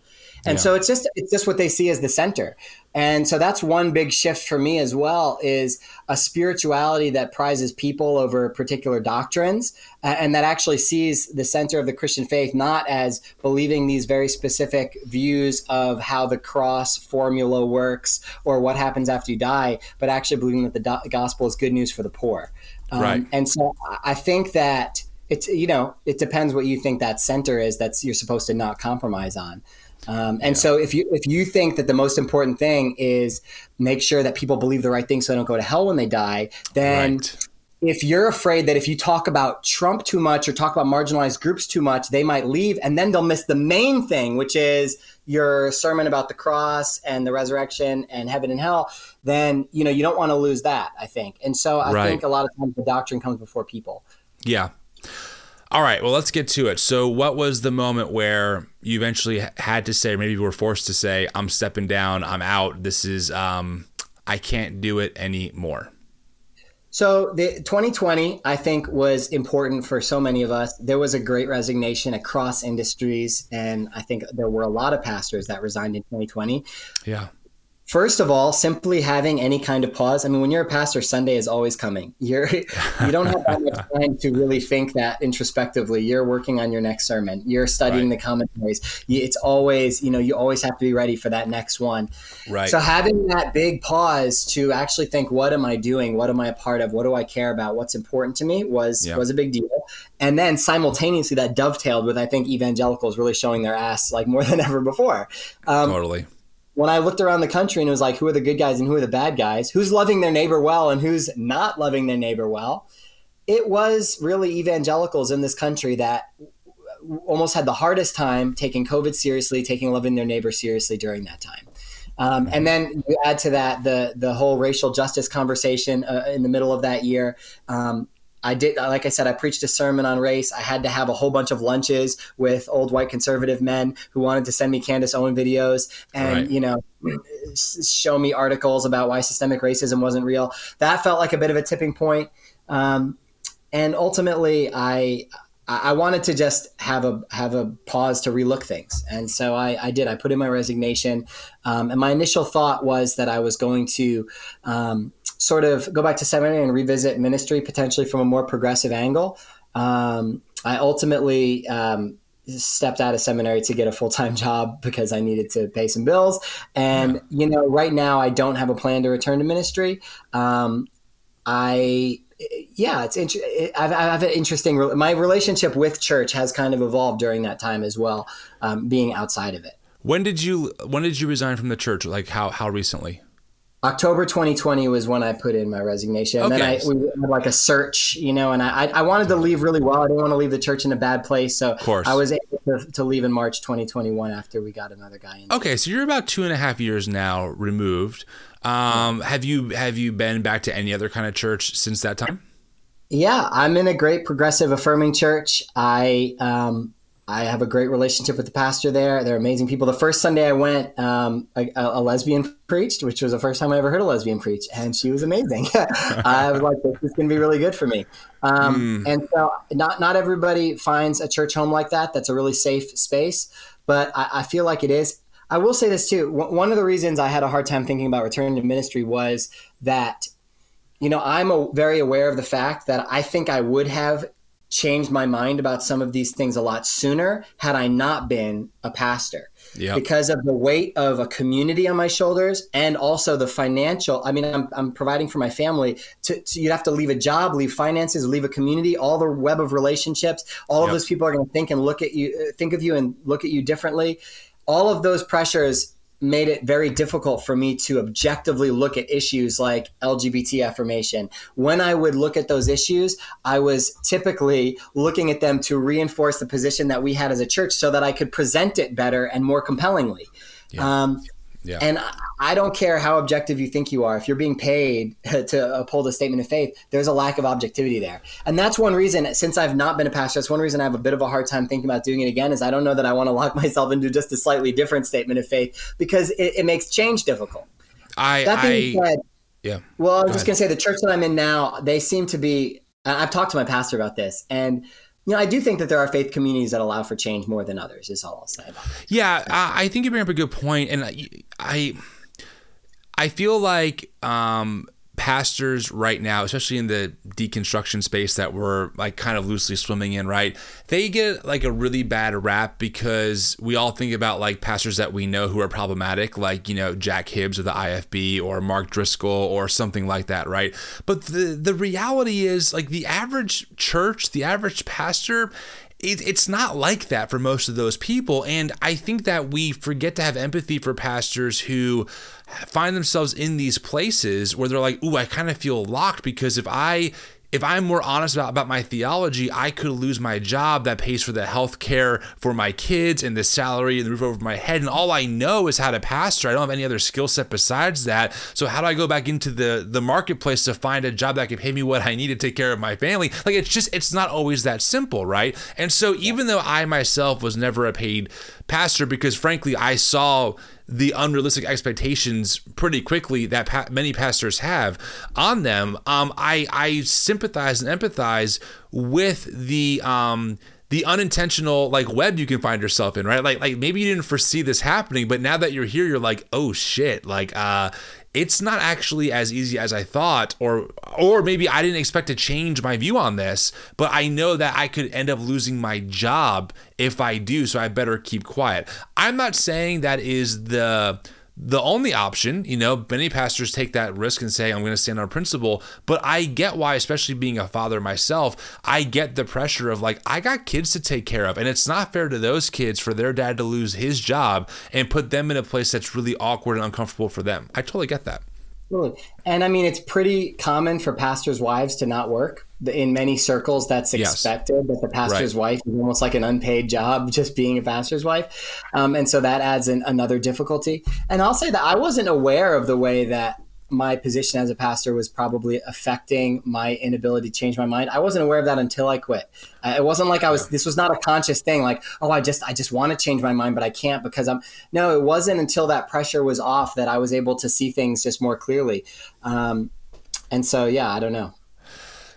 And yeah. so it's just it's just what they see as the center. And so that's one big shift for me as well is a spirituality that prizes people over particular doctrines and that actually sees the center of the Christian faith not as believing these very specific views of how the cross formula works or what happens after you die, but actually believing that the do- gospel is good news for the poor. Um, right. And so I think that it's you know it depends what you think that center is that's you're supposed to not compromise on. Um, and yeah. so if you if you think that the most important thing is make sure that people believe the right thing so they don't go to hell when they die, then right. if you're afraid that if you talk about Trump too much or talk about marginalized groups too much, they might leave and then they'll miss the main thing, which is your sermon about the cross and the resurrection and heaven and hell, then you know you don't want to lose that, I think. And so I right. think a lot of times the doctrine comes before people. Yeah. All right, well, let's get to it. So, what was the moment where you eventually had to say, maybe you were forced to say, I'm stepping down, I'm out, this is, um, I can't do it anymore? So the 2020, I think, was important for so many of us. There was a great resignation across industries, and I think there were a lot of pastors that resigned in 2020. Yeah. First of all, simply having any kind of pause. I mean, when you're a pastor, Sunday is always coming. <laughs> You're you don't have that much <laughs> time to really think that introspectively. You're working on your next sermon. You're studying right. the commentaries. It's always, you know, you always have to be ready for that next one. Right. So having that big pause to actually think, what am I doing? What am I a part of? What do I care about? What's important to me was yeah. was a big deal. And then simultaneously, that dovetailed with I think evangelicals really showing their ass like more <laughs> than ever before. Um, totally when I looked around the country and it was like, who are the good guys and who are the bad guys? Who's loving their neighbor well and who's not loving their neighbor well? It was really evangelicals in this country that almost had the hardest time taking COVID seriously, taking loving their neighbor seriously during that time. Um, and then you add to that the the whole racial justice conversation uh, in the middle of that year. Um, I did, like I said, I preached a sermon on race. I had to have a whole bunch of lunches with old white conservative men who wanted to send me Candace Owen videos and, right. you know, show me articles about why systemic racism wasn't real. That felt like a bit of a tipping point. Um, and ultimately, I, I wanted to just have a have a pause to relook things, and so I, I did. I put in my resignation, um, and my initial thought was that I was going to um, sort of go back to seminary and revisit ministry potentially from a more progressive angle. Um, I ultimately um, stepped out of seminary to get a full time <laughs> job because I needed to pay some bills. And, yeah. you know, right now I don't have a plan to return to ministry. Um, I, yeah, it's interesting. I've, I have an interesting. My relationship with church has kind of evolved during that time as well, um, being outside of it. When did you When did you resign from the church? Like how how recently? October 2020 was when I put in my resignation. And okay. then I we had like a search, you know, and I I wanted to leave really well. I didn't want to leave the church in a bad place, so Course. I was able to, to leave in March 2021 after we got another guy in. Okay, so you're about two and a half years now removed. Um, have you have you been back to any other kind of church since that time? Yeah, I'm in a great progressive affirming church. I um, I have a great relationship with the pastor there. They're amazing people. The first Sunday I went, um, a, a, lesbian preached, which was the first time I ever heard a lesbian preach, and she was amazing. <laughs> I was like, "This is going to be really good for me." Um, mm. And so, not not everybody finds a church home like that. That's a really safe space, but I, I feel like it is. I will say this too. One of the reasons I had a hard time thinking about returning to ministry was that, you know, I'm a, very aware of the fact that I think I would have changed my mind about some of these things a lot sooner had I not been a pastor. Yep. Because of the weight of a community on my shoulders and also the financial. I mean, I'm, I'm providing for my family. To, to, you'd have to leave a job, leave finances, leave a community, all the web of relationships. All yep. of those people are going to think and look at you, uh, think of you and look at you differently. All of those pressures made it very difficult for me to objectively look at issues like LGBT affirmation. When I would look at those issues, I was typically looking at them to reinforce the position that we had as a church so that I could present it better and more compellingly. Yeah. Um, yeah. And I don't care how objective you think you are. If you're being paid <laughs> to uphold a statement of faith, there's a lack of objectivity there. And that's one reason, since I've not been a pastor, that's one reason I have a bit of a hard time thinking about doing it again is I don't know that I want to lock <laughs> myself into just a slightly different statement of faith because it, it makes change difficult. I, that being I, said, yeah. Well, I was Go just going to say the church that I'm in now, they seem to be, I've talked to my pastor about this and you know, I do think that there are faith communities that allow for change more than others. Is all I'll say. Yeah, I think you bring up a good point, and I, I feel like um, pastors right now, especially in the deconstruction space that we're like kind of loosely swimming in, right? They get like a really bad rap because we all think about like pastors that we know who are problematic, like, you know, Jack Hibbs of the IFB or Mark Driscoll or something like that, right? But the the reality is like the average church, the average pastor it, it's not like that for most of those people. And I think that we forget to have empathy for pastors who find themselves in these places where they're like, ooh, I kind of feel locked because if I if I'm more honest about, about my theology, I could lose my job that pays for the health care for my kids and the salary and the roof over my head. And all I know is how to pastor. I don't have any other skill set besides that. So how do I go back into the, the marketplace to find a job that can pay me what I need to take care of my family? Like it's just, it's not always that simple, right? And so even though I myself was never a paid pastor, because frankly, I saw the unrealistic expectations pretty quickly that pa- many pastors have on them. Um, I I sympathize and empathize with the um, the unintentional like web you can find yourself in, right? Like like maybe you didn't foresee this happening, but now that you're here, you're like, oh shit, like uh it's not actually as easy as I thought, or or maybe I didn't expect to change my view on this, but I know that I could end up losing my job if I do, so I better keep quiet. I'm not saying that is the the only option. You know, many pastors take that risk and say, I'm going to stand on principle. But I get why, especially being a father myself, I get the pressure of like, I got kids to take care of. And it's not fair to those kids for their dad to lose his job and put them in a place that's really awkward and uncomfortable for them. I totally get that. And I mean, it's pretty common for pastors' wives to not work. In many circles, that's expected yes. that the pastor's right. wife is almost like an unpaid job, <laughs> just being a pastor's wife. Um, and so that adds in another difficulty. And I'll say that I wasn't aware of the way that my position as a pastor was probably affecting my inability to change my mind. I wasn't aware of that until I quit. It wasn't like I was. This was not a conscious thing. Like, oh, I just, I just want to change my mind, but I can't because I'm. No, it wasn't until that pressure was off that I was able to see things just more clearly. Um, and so, yeah, I don't know.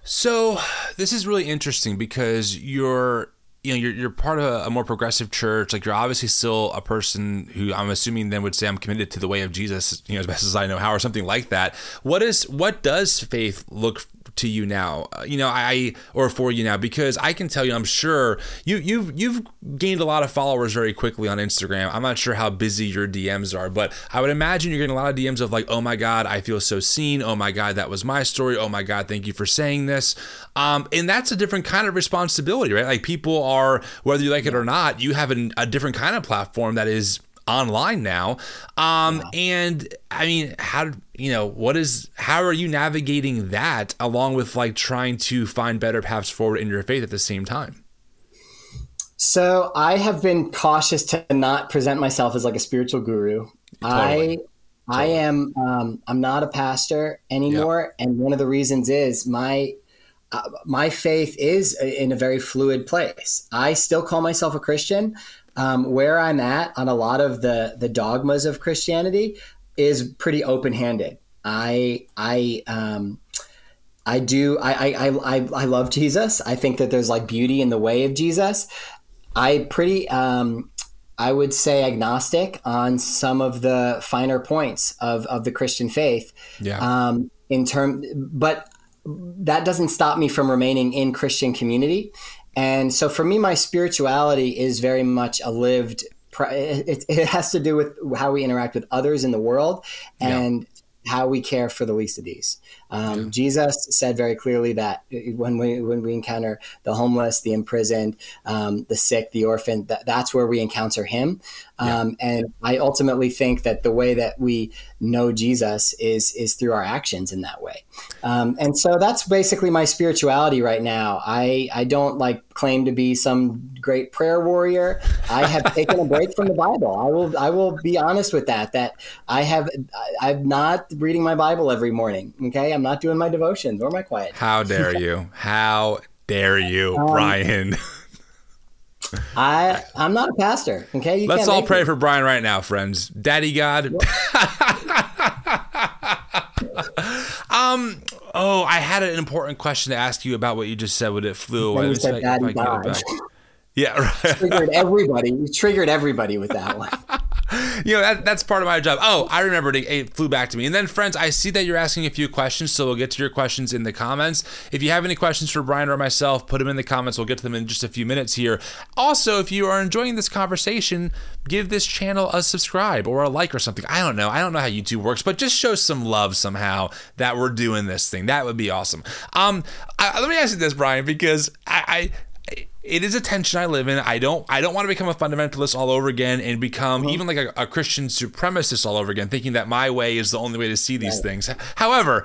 So this is really interesting because you're you know you're, you're part of a, more progressive church. Like you're obviously still a person who i'm assuming then would say i'm committed to the way of jesus you know as best as i know how or something like that. What is what does faith look to you now? Uh, you know i or for you now? Because i can tell you i'm sure you you've you've gained a lot of followers very quickly on instagram. I'm not sure how busy your dms are but i would imagine you're getting a lot of dms of like oh my god i feel so seen. Oh my god that was my story. Oh my god thank you for saying this. Um, and that's a different kind of responsibility right? Like people are whether you like it or not you have an, a different kind of platform that is online now. Um, yeah. And I mean, how you know what is how are you navigating that along with like trying to find better paths forward in your faith at the same time? So I have been cautious to not present myself as like a spiritual guru. Totally. I I am um, I'm not a pastor anymore, yep. and one of the reasons is my uh, my faith is in a very fluid place. I still call myself a Christian, um, where I'm at on a lot of the the dogmas of Christianity is pretty open handed. I I um, I do I, I I I love Jesus. I think that there's like beauty in the way of Jesus. I pretty um, I would say agnostic on some of the finer points of of the Christian faith. Yeah. Um, in term, but that doesn't stop me from remaining in Christian community. And so for me, my spirituality is very much a lived. It, it has to do with how we interact with others in the world and yeah. how we care for the least of these. Um, yeah. Jesus said very clearly that when we when we encounter the homeless, the imprisoned, um, the sick, the orphan, that, that's where we encounter Him. Um, yeah. And I ultimately think that the way that we know Jesus is is through our actions in that way. Um, and so that's basically my spirituality right now. I I don't like claim to be some great prayer warrior. I have taken a break from the Bible. I will I will be honest with that. That I have I'm not reading my Bible every morning. Okay, I'm not doing my devotions or my quiet. How dare <laughs> you? How dare you, um, Brian? <laughs> I I'm not a pastor. Okay, you let's all pray it. for Brian right now, friends. Daddy God. <laughs> um. Oh, I had an important question to ask you about what you just said when it flew away. Daddy God. Yeah, right. triggered everybody. You triggered everybody with that one. <laughs> you know that, that's part of my job. Oh, I remembered it, it, flew back to me. And then, friends, I see that you're asking a few questions, so we'll get to your questions in the comments. If you have any questions for Brian or myself, put them in the comments. We'll get to them in just a few minutes here. Also, if you are enjoying this conversation, give this channel a subscribe or a like or something. I don't know. I don't know how YouTube works, but just show some love somehow that we're doing this thing. That would be awesome. Um, I, let me ask you this, Brian, because I, I it is a tension I live in. I don't I don't want to become a fundamentalist all over again and become mm-hmm. even like a, a, Christian supremacist all over again, thinking that my way is the only way to see these right. things. However,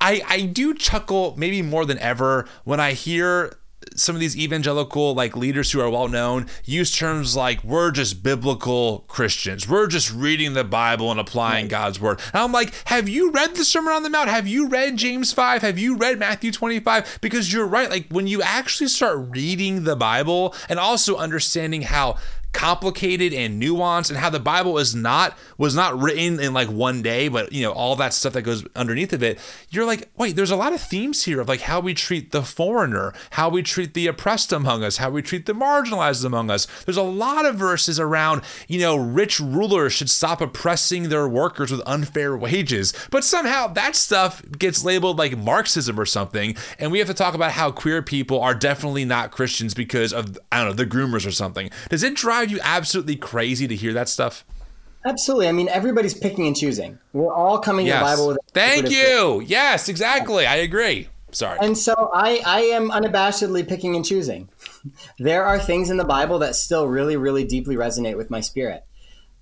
I I do chuckle maybe more than ever when I hear some of these evangelical like leaders who are well known use terms like we're just biblical Christians. We're just reading the Bible and applying right. God's word. And I'm like, have you read the Sermon on the Mount? Have you read James 5? Have you read Matthew 25? Because you're right. Like when you actually start reading the Bible and also understanding how complicated and nuanced and how the bible is not was not written in like one day but you know all that stuff that goes underneath of it you're like wait there's a lot of themes here of like how we treat the foreigner how we treat the oppressed among us how we treat the marginalized among us. There's a lot of verses around you know rich rulers should stop oppressing their workers with unfair wages but somehow that stuff gets labeled like marxism or something and we have to talk about how queer people are definitely not christians because of i don't know the groomers or something. Does it drive drive you absolutely crazy to hear that stuff? Absolutely. I mean, everybody's picking and choosing. We're all coming yes. to the Bible with. Thank you. Yes, exactly. I agree. Sorry. And so I, I am unabashedly picking and choosing. <laughs> there are things in the Bible that still really, really deeply resonate with my spirit.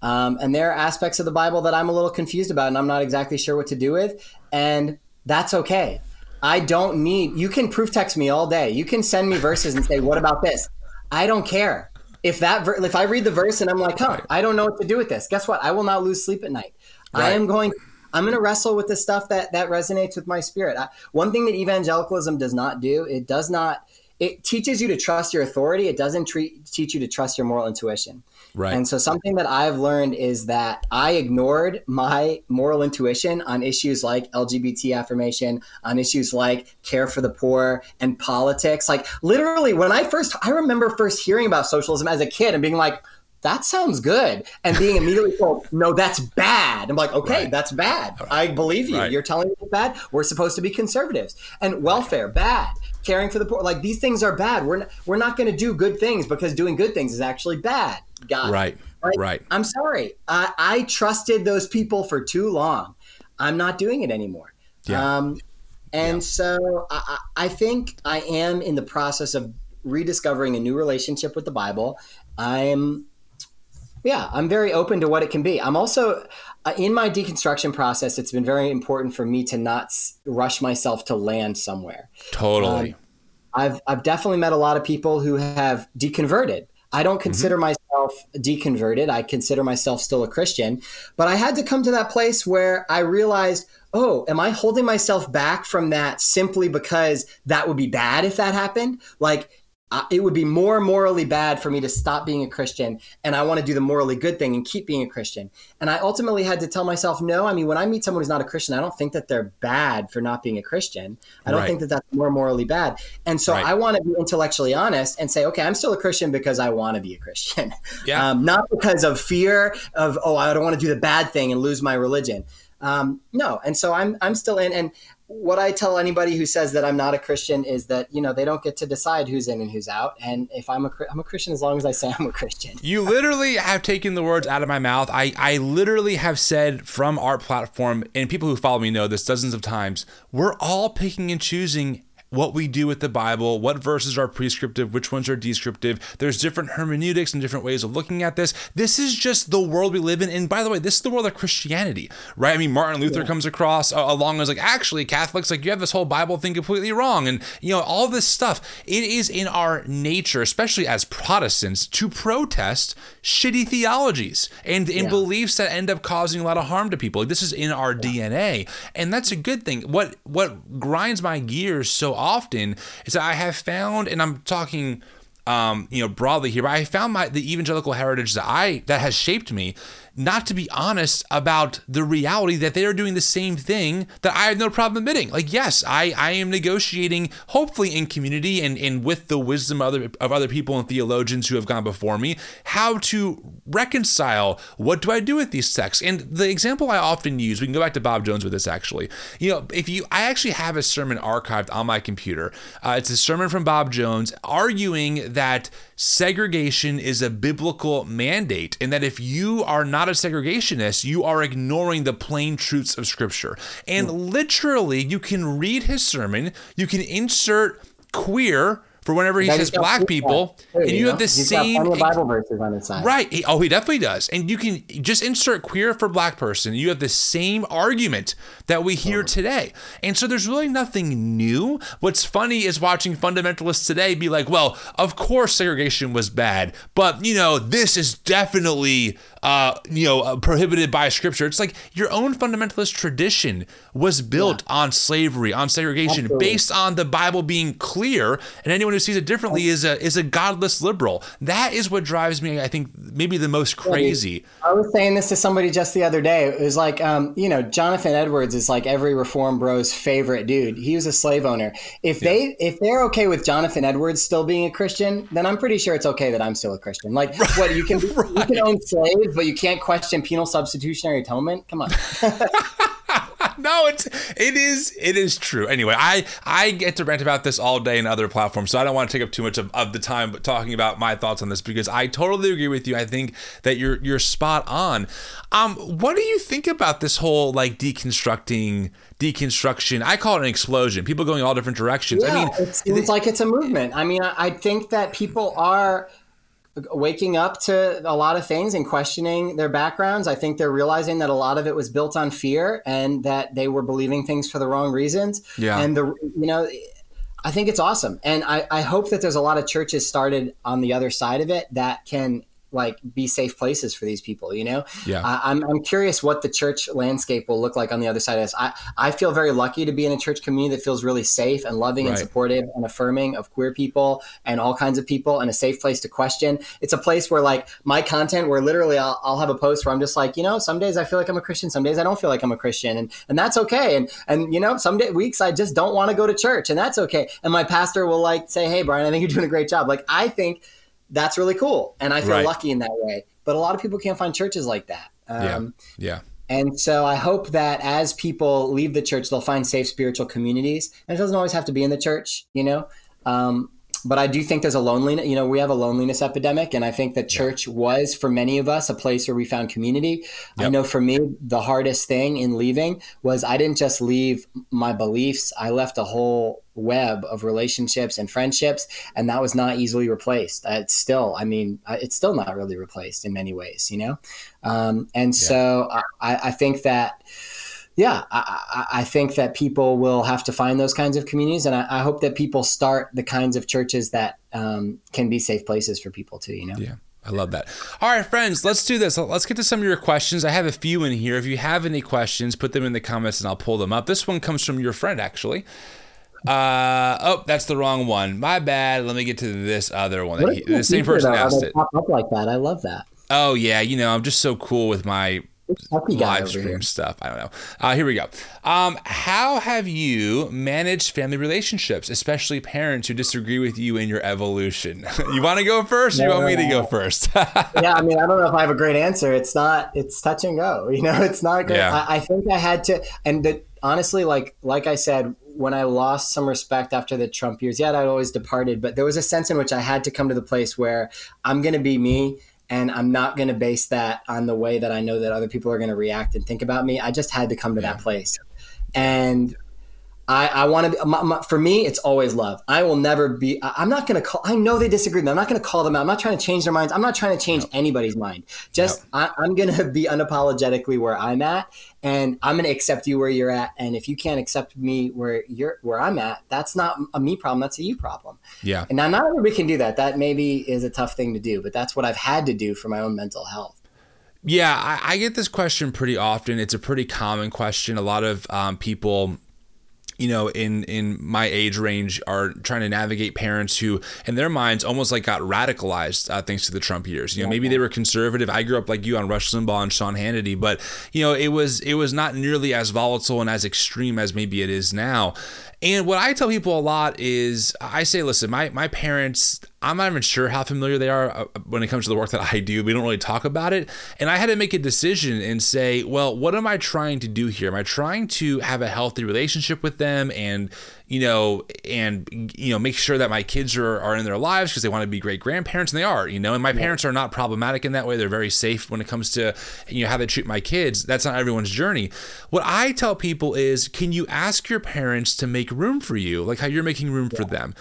Um, and there are aspects of the Bible that I'm a little confused about and I'm not exactly sure what to do with. And that's okay. I don't need, you can proof text me all day. You can send me verses and say, what about this? I don't care if that if I read the verse and I'm like, huh, I don't know what to do with this. Guess what? I will not lose sleep at night. Right. I am going. I'm going to wrestle with the stuff that that resonates with my spirit. I, one thing that evangelicalism does not do, it does not. It teaches you to trust your authority. It doesn't treat, teach you to trust your moral intuition. Right. And so something that I've learned is that I ignored my moral intuition on issues like LGBT affirmation, on issues like care for the poor and politics. Like literally when I first I remember first hearing about socialism as a kid and being like that sounds good. And being immediately told, no, that's bad. I'm like, okay, right. that's bad. I believe you. Right. You're telling me it's bad. We're supposed to be conservatives. And welfare, bad. Caring for the poor, like these things are bad. We're not, we're not going to do good things because doing good things is actually bad. God. Right. Right. right. I'm sorry. I, I trusted those people for too long. I'm not doing it anymore. Yeah. Um, and yeah. so I, I think I am in the process of rediscovering a new relationship with the Bible. I'm, yeah, I'm very open to what it can be. I'm also uh, in my deconstruction process. It's been very important for me to not s- rush myself to land somewhere. Totally. Um, I've I've definitely met a lot of people who have deconverted I don't consider mm-hmm. myself deconverted. I consider myself still a Christian. But I had to come to that place where I realized, oh, am I holding myself back from that simply because that would be bad if that happened? Like, uh, it would be more morally bad for me to stop being a Christian and I want to do the morally good thing and keep being a Christian. And I ultimately had to tell myself, no, I mean, when I meet someone who's not a Christian, I don't think that they're bad for not being a Christian. I don't right. think that that's more morally bad. And so right. I want to be intellectually honest and say, okay, I'm still a Christian because I want to be a Christian, yeah. <laughs> um, not because of fear of, oh, I don't want to do the bad thing and lose my religion. Um, no, and so I'm I'm still in, and what I tell anybody who says that I'm not a Christian is that you know they don't get to decide who's in and who's out. And if I'm a I'm a Christian as long as I say <laughs> I'm a Christian. You literally have taken the words out of my mouth. I I literally have said from our platform, and people who follow me know this dozens of times. We're all picking and choosing what we do with the Bible, what verses are prescriptive, which ones are descriptive. There's different hermeneutics and different ways of looking at this. This is just the world we live in. And by the way, this is the world of Christianity, right? I mean, Martin Luther yeah. comes across uh, along as like, actually, Catholics, like, you have this whole Bible thing completely wrong. And, you know, all this stuff. It is in our nature, especially as Protestants, to protest shitty theologies and in yeah. beliefs that end up causing a lot of harm to people. Like, this is in our yeah. DNA. And that's a good thing. What, what grinds my gears so often is that I have found, and I'm talking um, you know, broadly here, but I found my the evangelical heritage that I that has shaped me not to be honest about the reality that they are doing the same thing that I have no problem admitting. Like, yes, I, I am negotiating, hopefully in community and, and with the wisdom of other, of other people and theologians who have gone before me, how to reconcile what do I do with these texts. And the example I often use, we can go back to Bob Jones with this actually. You know, if you, I actually have a sermon archived on my computer. Uh, it's a sermon from Bob Jones arguing that segregation is a biblical mandate, and that if you are not a segregationist, you are ignoring the plain truths of Scripture. And hmm. literally, you can read his sermon, you can insert queer for whenever he says black people, too, and you, you know? have the He's same Bible verses on his side. Right. He, oh, he definitely does. And you can just insert queer for black person. You have the same argument that we hear today. And so there's really nothing new. What's funny is watching fundamentalists today be like, well, of course segregation was bad, but you know, this is definitely uh, you know, uh, prohibited by scripture. It's like your own fundamentalist tradition was built yeah. on slavery, on segregation, Absolutely. based on the Bible being clear, and anyone who sees it differently is a is a godless liberal. That is what drives me, I think, maybe the most crazy. I was saying this to somebody just the other day. It was like, um, you know, Jonathan Edwards is like every reform bro's favorite dude. He was a slave owner. If yeah. they if they're okay with Jonathan Edwards still being a Christian, then I'm pretty sure it's okay that I'm still a Christian. Like, right. what you can right. <laughs> you can own slaves, but you can't question penal substitutionary atonement. Come on. <laughs> no, it's it is it is true. Anyway, I I get to rant about this all day in other platforms, so I don't want to take up too much of, of the time talking about my thoughts on this because I totally agree with you. I think that you're you're spot on. Um, what do you think about this whole like deconstructing deconstruction? I call it an explosion. People going all different directions. Yeah, I mean, it seems like it's a movement. I mean, I, I think that people are waking up to a lot of things and questioning their backgrounds. I think they're realizing that a lot of it was built on fear and that they were believing things for the wrong reasons. Yeah. And the you know, I think it's awesome. And I, I hope that there's a lot of churches started on the other side of it that can like be safe places for these people you know? Yeah. I, am I'm, I'm curious what the church landscape will look like on the other side of this. I i feel very lucky to be in a church community that feels really safe and loving right. and supportive and affirming of queer people and all kinds of people and a safe place to question. It's a place where like my content where literally I'll, I'll have a post where i'm just like you know some days i feel like i'm a christian some days i don't feel like i'm a christian and and that's okay. And and you know some day, weeks i just don't want to go to church and that's okay. And my pastor will like say hey brian i think you're doing a great job. Like i think that's really cool. And I feel right. lucky in that way. But a lot of people can't find churches like that. Um, yeah. Yeah. And so I hope that as people leave the church, they'll find safe spiritual communities. And it doesn't always have to be in the church, you know. Um, but I do think there's a loneliness. You know, we have a loneliness epidemic, and I think that church was for many of us a place where we found community. Yep. I know for me, the hardest thing in leaving was I didn't just leave my beliefs; I left a whole web of relationships and friendships, and that was not easily replaced. It's still, I mean, it's still not really replaced in many ways, you know. Um, and yeah. so I, I think that yeah, I, I, think that people will have to find those kinds of communities, and I, I hope that people start the kinds of churches that um, can be safe places for people too. You know. Yeah. I love that. All right, friends, let's do this. Let's get to some of your questions. I have a few in here. If you have any questions, put them in the comments and I'll pull them up. This one comes from your friend, actually. Uh oh, that's the wrong one. My bad. Let me get to this other one. He, the same person asked it. Pop up like that. I love that. Oh yeah, you know I'm just so cool with my live stream stuff. I don't know. Uh, here we go. Um, how have you managed family relationships, especially parents who disagree with you in your evolution? <laughs> you want to go first? No, you want me to go first? <laughs> yeah, I mean, I don't know if I have a great answer. It's not. It's touch and go. <laughs> You know, it's not great. Yeah. I, I think I had to, and the, honestly, like like I said, when I lost some respect after the Trump years, yeah, I'd always departed, but there was a sense in which I had to come to the place where I'm going to be me and I'm not going to base that on the way that I know that other people are going to react and think about me. I just had to come to yeah. that place. And I, I want to. For me, it's always love. I will never be. I, am not going to call. I know they disagree. I'm not going to call them out. I'm not trying to change their minds. I'm not trying to change anybody's mind. Just I, I'm going <laughs> to be unapologetically where I'm at, and I'm going to accept you where you're at. And if you can't accept me where you're where I'm at, that's not a me problem. That's a you problem. Yeah. And now not everybody can do that. That maybe is a tough thing to do, but that's what I've had to do for my own mental health. Yeah, I, I get this question pretty often. It's a pretty common question. A lot of um, people you know, in in my age range are trying to navigate parents who, in their minds, almost like got radicalized uh, thanks to the Trump years. You know, maybe they were conservative. I grew up like you on Rush Limbaugh and Sean Hannity, but you know, it was it was not nearly as volatile and as extreme as maybe it is now. And what I tell people a lot is I say, listen, my, my parents, I'm not even sure how familiar they are uh, when it comes to the work that I do. We don't really talk about it. And I had to make a decision and say, well, what am I trying to do here? Am I trying to have a healthy relationship with them and you know, and you know, make sure that my kids are, are in their lives because they want to be great grandparents, and they are, you know. And my parents are not problematic in that way; they're very safe when it comes to you know how they treat my kids. That's not everyone's journey. What I tell people is, can you ask your parents to make room for you, like how you're making room yeah. for them,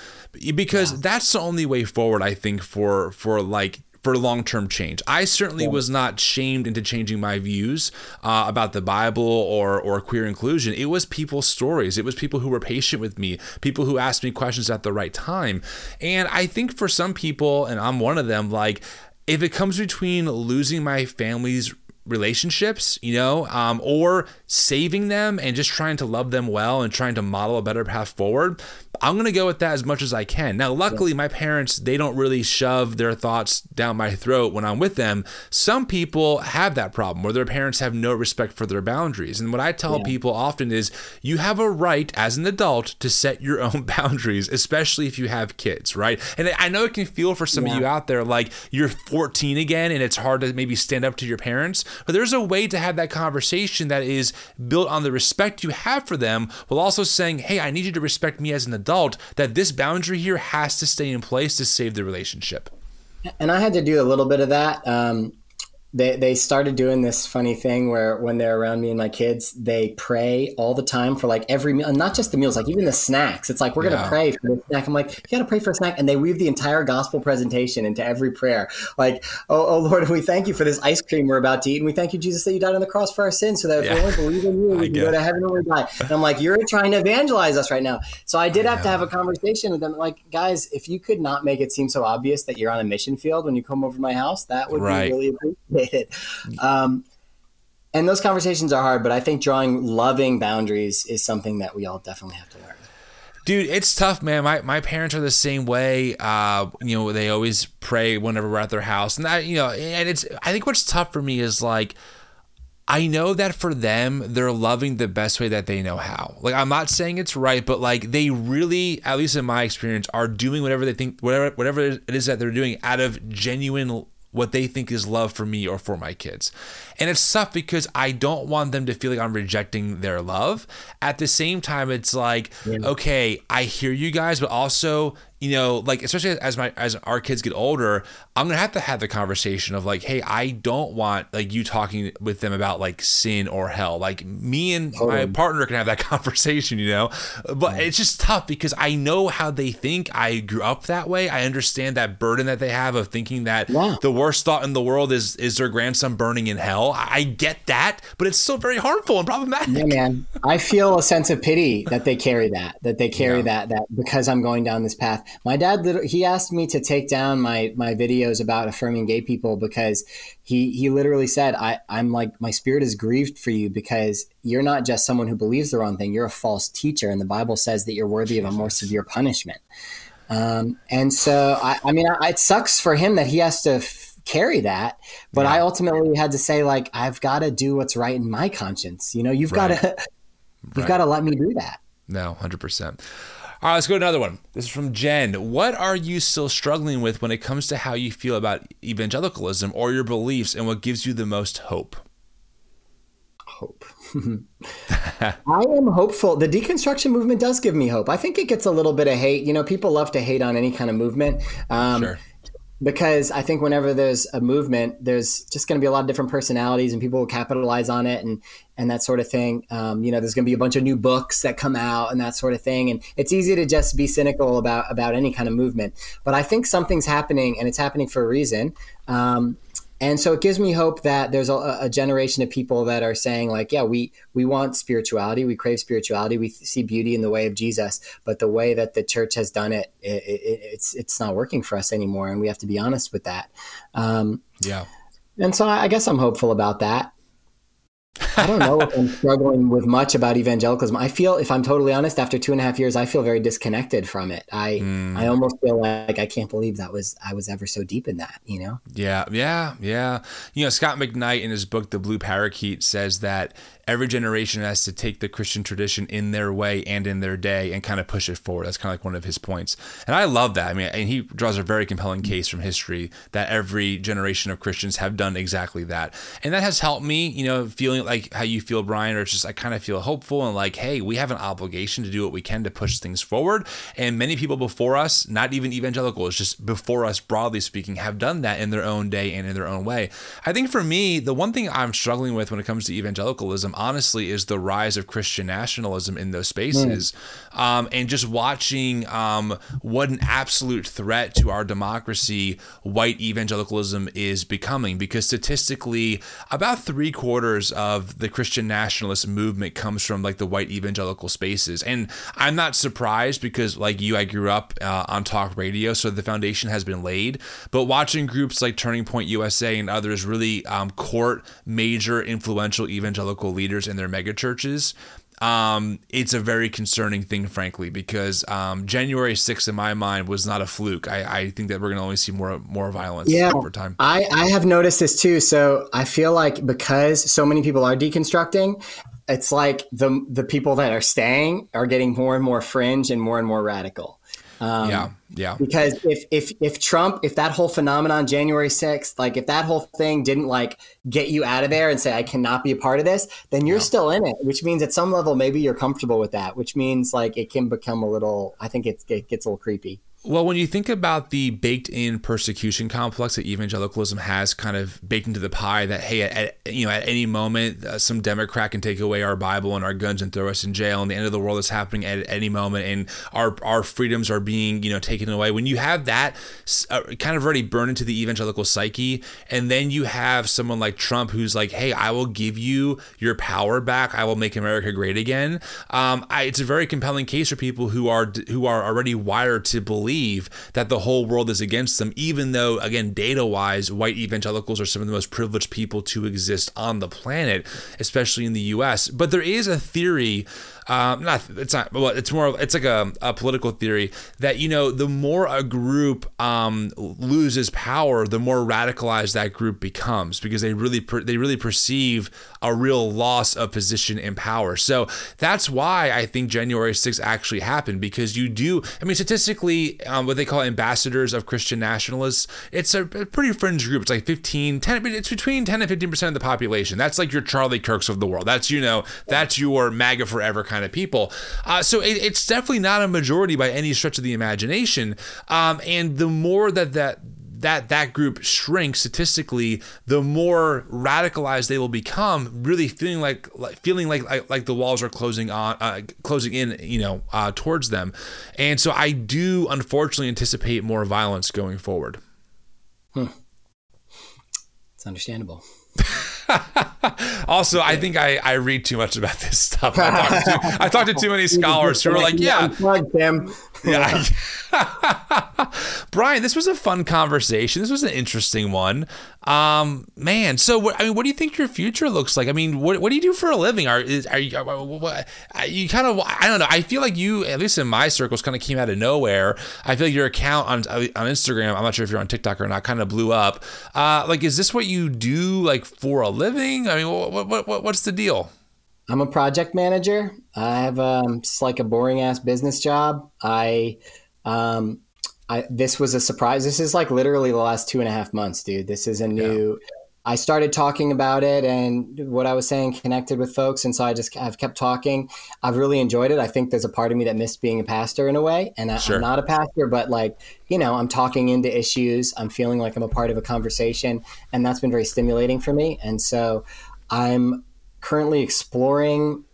because yeah. that's the only way forward. I think for for like for long term change. I certainly yeah. was not shamed into changing my views uh, about the Bible or or queer inclusion. It was people's stories. It was people who were patient with me, people who asked me questions at the right time. And I think for some people, and I'm one of them, like if it comes between losing my family's relationships, you know, um, or saving them and just trying to love them well and trying to model a better path forward, I'm going to go with that as much as I can. Now, luckily, my parents, they don't really shove their thoughts down my throat when I'm with them. Some people have that problem where their parents have no respect for their boundaries. And what I tell yeah. people often is you have a right as an adult to set your <laughs> own boundaries, especially if you have kids, right? And I know it can feel for some yeah. of you out there like you're 14 again and it's hard to maybe stand up to your parents, but there's a way to have that conversation that is built on the respect you have for them while also saying, hey, I need you to respect me as an adult that this boundary here has to stay in place to save the relationship. And I had to do a little bit of that. Um, they they started doing this funny thing where when they're around me and my kids, they pray all the time for like every meal, and not just the meals, like even the snacks. It's like we're gonna pray for the snack. I'm like, you gotta pray for a snack, and they weave the entire gospel presentation into every prayer. Like, oh, oh Lord, we thank you for this ice cream we're about to eat, and we thank you, Jesus, that you died on the cross for our sins, so that if we only believe in you, <laughs> we can go to heaven when we die. And I'm like, you're trying to evangelize us right now. So I did I have to have a conversation with them, like, guys, if you could not make it seem so obvious that you're on a mission field when you come over to my house, that would right. be really appreciated Um, and those conversations are hard, but I think drawing loving boundaries is something that we all definitely have to learn. Dude, it's tough, man. My my parents are the same way. Uh, you know, they always pray whenever we're at their house, and that you know, and it's. I think what's tough for me is like. I know that for them, they're loving the best way that they know how. Like, I'm not saying it's right, but like they really, at least in my experience, are doing whatever they think, whatever whatever it is that they're doing out of genuine what they think is love for me or for my kids. And it's tough because I don't want them to feel like I'm rejecting their love. At the same time, it's like, yeah. okay, I hear you guys, but also you know, like especially as my as our kids get older, I'm gonna have to have the conversation of like, hey, I don't want like you talking with them about like sin or hell. Like me and my partner can have that <laughs> conversation, you know. But it's just tough because I know how they think. I grew up that way. I understand that burden that they have of thinking that yeah. the worst thought in the world is is their grandson burning in hell. I get that, but it's still very harmful and problematic. Yeah, man. I feel a sense of pity that they carry that, that they carry yeah. that, that because I'm going down this path my dad he asked me to take down my my videos about affirming gay people because he he literally said I I'm like my spirit is grieved for you because you're not just someone who believes the wrong thing you're a false teacher and the Bible says that you're worthy of a more severe punishment. Um, and so I, I mean I, it sucks for him that he has to f- carry that but yeah. I ultimately had to say like I've got to do what's right in my conscience. You know you've right. got <laughs> to you've right. got to let me do that. No, hundred percent. All right, let's go to another one. This is from Jen. What are you still struggling with when it comes to how you feel about evangelicalism or your beliefs and what gives you the most hope? Hope. <laughs> I am hopeful. The deconstruction movement does give me hope. I think it gets a little bit of hate. You know, people love to hate on any kind of movement. Um, sure because I think whenever there's a movement, there's just going to be a lot of different personalities, and people will capitalize on it, and and that sort of thing. Um, you know, there's going to be a bunch of new books that come out, and that sort of thing. And it's easy to just be cynical about about any kind of movement. But I think something's happening, and it's happening for a reason. Um, and so it gives me hope that there's a, a, generation of people that are saying like yeah we we want spirituality. We crave spirituality. We see beauty in the way of jesus. But the way that the church has done it, it, it it's it's not working for us anymore. And we have to be honest with that. Um, yeah. and so I guess I'm hopeful about that. I don't know if I'm struggling with much about evangelicalism. I feel, if I'm totally honest, after two and a half years, I feel very disconnected from it. I mm. I almost feel like I can't believe that was I was ever so deep in that. You know? Yeah, yeah, yeah. You know, Scot McKnight in his book The Blue Parakeet says that every generation has to take the Christian tradition in their way and in their day and kind of push it forward. That's kind of like one of his points. And I love that. I mean, and he draws a very compelling case from history that every generation of Christians have done exactly that. And that has helped me, you know, feeling like how you feel, Brian, or it's just I kind of feel hopeful and like, hey, we have an obligation to do what we can to push things forward. And many people before us, not even evangelicals, just before us, broadly speaking, have done that in their own day and in their own way. I think for me, the one thing I'm struggling with when it comes to evangelicalism, honestly, is the rise of Christian nationalism in those spaces. Mm. Um, and just watching um, what an absolute threat to our democracy white evangelicalism is becoming. Because statistically, about three quarters of the Christian nationalist movement comes from like the white evangelical spaces. And I'm not surprised because, like you, I grew up uh, on talk radio, so the foundation has been laid. But watching groups like Turning Point USA and others really um, court major influential evangelical leaders in their megachurches um, it's a very concerning thing, frankly, because um, January 6th, in my mind, was not a fluke. I, I think that we're going to only see more more violence yeah, over time. I, I have noticed this too. So I feel like because so many people are deconstructing, it's like the the people that are staying are getting more and more fringe and more and more radical. Um, yeah, yeah. Because if if if Trump, if that whole phenomenon, January sixth, like if that whole thing didn't like get you out of there and say I cannot be a part of this, then you're yeah. still in it. Which means at some level maybe you're comfortable with that. Which means like it can become a little. I think it, it gets a little creepy. Well, when you think about the baked in persecution complex that evangelicalism has kind of baked into the pie that, hey, at, you know, at any moment, uh, some Democrat can take away our Bible and our guns and throw us in jail, and the end of the world is happening at any moment, and our, our freedoms are being, you know, taken away. When you have that uh, kind of already burned into the evangelical psyche, and then you have someone like Trump who's like, hey, I will give you your power back. I will make America great again. Um, I, it's a very compelling case for people who are who are already wired to believe believe that the whole world is against them, even though, again, data wise, white evangelicals are some of the most privileged people to exist on the planet, especially in the US. But there is a theory um, not it's not well it's more it's like a, a, political theory that you know the more a group um, loses power the more radicalized that group becomes because they really per, they really perceive a real loss of position and power. So that's why I think January 6th actually happened because you do I mean statistically um, what they call ambassadors of Christian nationalists it's a, a pretty fringe group. It's like 15 10 it's between 10 and 15 percent of the population. That's like your Charlie Kirks of the world. That's you know that's your MAGA forever kind kind of people. Uh, so it, it's definitely not a majority by any stretch of the imagination. Um, and the more that that that that group shrinks statistically, the more radicalized they will become. Really feeling like, like feeling like, like, like the walls are closing on, uh, closing in, you know, uh, towards them. And so I do unfortunately anticipate more violence going forward. Hmm. It's understandable. <laughs> <laughs> also, I think I, I read too much about this stuff. I talked to, I talked to too many <laughs> scholars who are like, yeah, Tim. Yeah. <laughs> <laughs> Brian, this was a fun conversation. This was an interesting one. Um, man, so what, I mean, what do you think your future looks like? I mean, what, what do you do for a living? Are is, are you what, you kind of I don't know. I feel like you, at least in my circles, kind of came out of nowhere. I feel like your account on on Instagram. I'm not sure if you're on TikTok or not. Kind of blew up. Uh, like, is this what you do like for a living? I mean, what, what, what what's the deal? I'm a project manager. I have um, like a boring ass business job. I, um, I this was a surprise. This is like literally the last two and a half months, dude. This is a new. Yeah. I started talking about it and what I was saying connected with folks, and so I just I've kept talking. I've really enjoyed it. I think there's a part of me that missed being a pastor in a way, and I, sure. I'm not a pastor, but like you know, I'm talking into issues. I'm feeling like I'm a part of a conversation, and that's been very stimulating for me. And so I'm currently exploring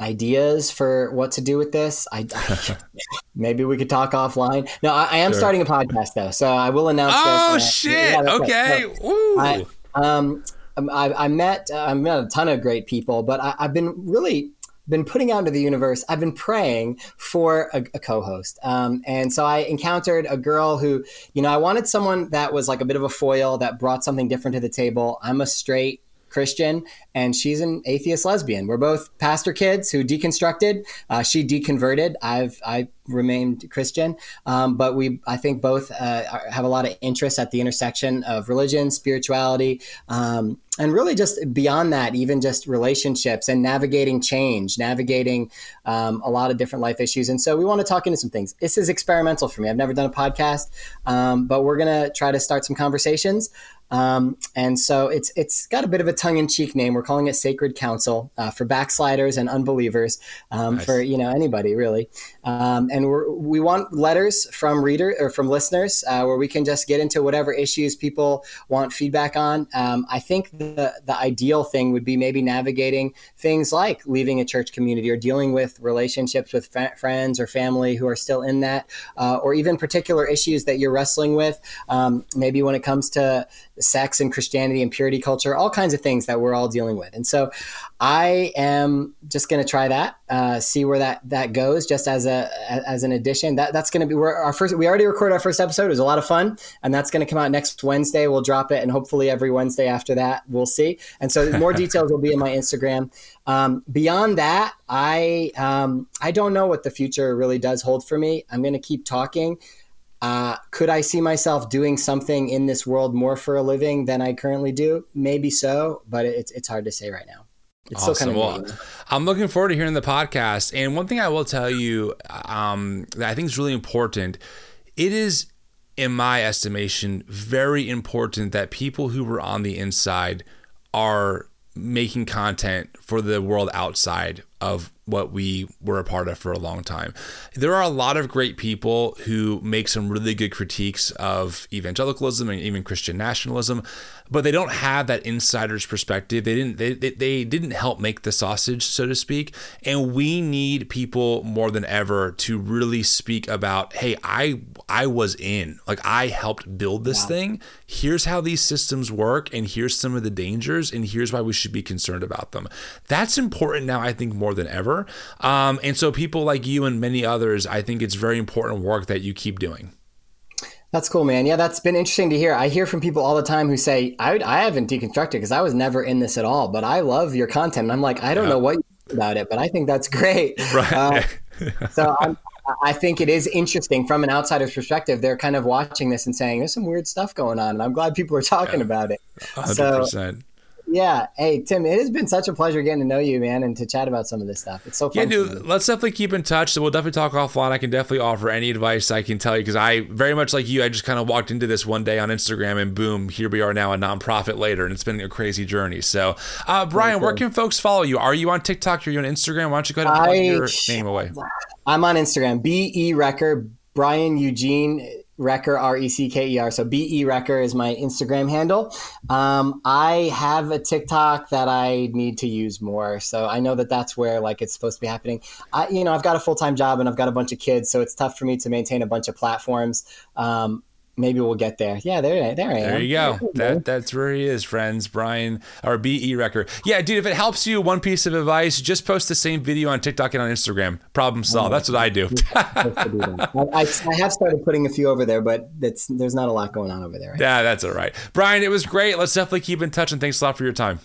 ideas for what to do with this. I, I <laughs> maybe we could talk offline. No, I, I am sure. starting a podcast though, so I will announce. Oh this. shit! Yeah, okay. So, I, um, I, I, met I met a ton of great people, but I, have been really been putting out into the universe. I've been praying for a, a co-host, um, and so I encountered a girl who, you know, I wanted someone that was like a bit of a foil that brought something different to the table. I'm a straight Christian, and she's an atheist lesbian. We're both pastor kids who deconstructed. Uh, she deconverted. I've I remained Christian, um, but we I think both uh, have a lot of interest at the intersection of religion, spirituality, um, and really just beyond that, even just relationships and navigating change, navigating um, a lot of different life issues. And so we want to talk into some things. This is experimental for me. I've never done a podcast, um, but we're to try to start some conversations. Um, and so it's it's got a bit of a tongue in cheek name. We're calling it Sacred Council uh, for backsliders and unbelievers, um, nice. for you know anybody really. Um, and we we want letters from reader or from listeners uh, where we can just get into whatever issues people want feedback on. Um, I think the the ideal thing would be maybe navigating things like leaving a church community or dealing with relationships with fa- friends or family who are still in that, uh, or even particular issues that you're wrestling with. Um, maybe when it comes to sex and Christianity and purity culture, all kinds of things that we're all dealing with. And so I am just going to try that, uh, see where that that goes, just as a as an addition. That that's going to be where our first. We already recorded our first episode. It was a lot of fun, and that's going to come out next Wednesday. We'll drop it, and hopefully every Wednesday after that, we'll see. And so more <laughs> details will be in my Instagram. Um, beyond that, I um, I don't know what the future really does hold for me. I'm going to keep talking. Uh, could I see myself doing something in this world more for a living than I currently do? Maybe so, but it's it's hard to say right now. It's awesome. still kind of well, I'm looking forward to hearing the podcast. And one thing I will tell you um, that I think is really important, it is, in my estimation, very important that people who were on the inside are making content for the world outside of what we were a part of for a long time. There are a lot of great people who make some really good critiques of evangelicalism and even Christian nationalism, but they don't have that insider's perspective. They didn't they, they didn't help make the sausage, so to speak. And we need people more than ever to really speak about, hey, I I was in, like I helped build this yeah. thing. Here's how these systems work, and here's some of the dangers, and here's why we should be concerned about them. That's important now, I think, more than ever. Um, and so, people like you and many others, I think it's very important work that you keep doing. That's cool, man. Yeah, that's been interesting to hear. I hear from people all the time who say, I, I haven't deconstructed because I was never in this at all, but I love your content. And I'm like, I don't yeah. know what about it, but I think that's great. <laughs> Right. Uh, <laughs> so I'm, I think it is interesting from an outsider's perspective. They're kind of watching this and saying, there's some weird stuff going on. And I'm glad people are talking yeah. about it. 100%. So, yeah. Hey, Tim, it has been such a pleasure getting to know you, man, and to chat about some of this stuff. It's so fun. Yeah, dude, let's definitely keep in touch. So we'll definitely talk offline. I can definitely offer any advice I can tell you because I, very much like you, I just kind of walked into this one day on Instagram and boom, here we are now, a nonprofit later, and it's been a crazy journey. So, uh, Brian, where can folks follow you? Are you on TikTok? Are you on Instagram? Why don't you go ahead and plug your name away? I'm on Instagram, B E Recker, Brian Eugene Recker, R E C K E R. So B E Recker is my Instagram handle. Um, I have a TikTok that I need to use more. So I know that that's where like it's supposed to be happening. I, you know, I've got a full time job and I've got a bunch of kids, so it's tough for me to maintain a bunch of platforms. Um, maybe we'll get there. Yeah, there, there I am. There you go. That that's where he is, friends. Brian or B.E. Recker. Yeah, dude. If it helps you, one piece of advice: just post the same video on TikTok and on Instagram. Problem oh, solved. That's what I do. <laughs> I, I, have started putting a few over there, but that's there's not a lot going on over there. Right? Yeah, that's all right. Brian, it was great. Let's definitely keep in touch, and thanks a lot for your time.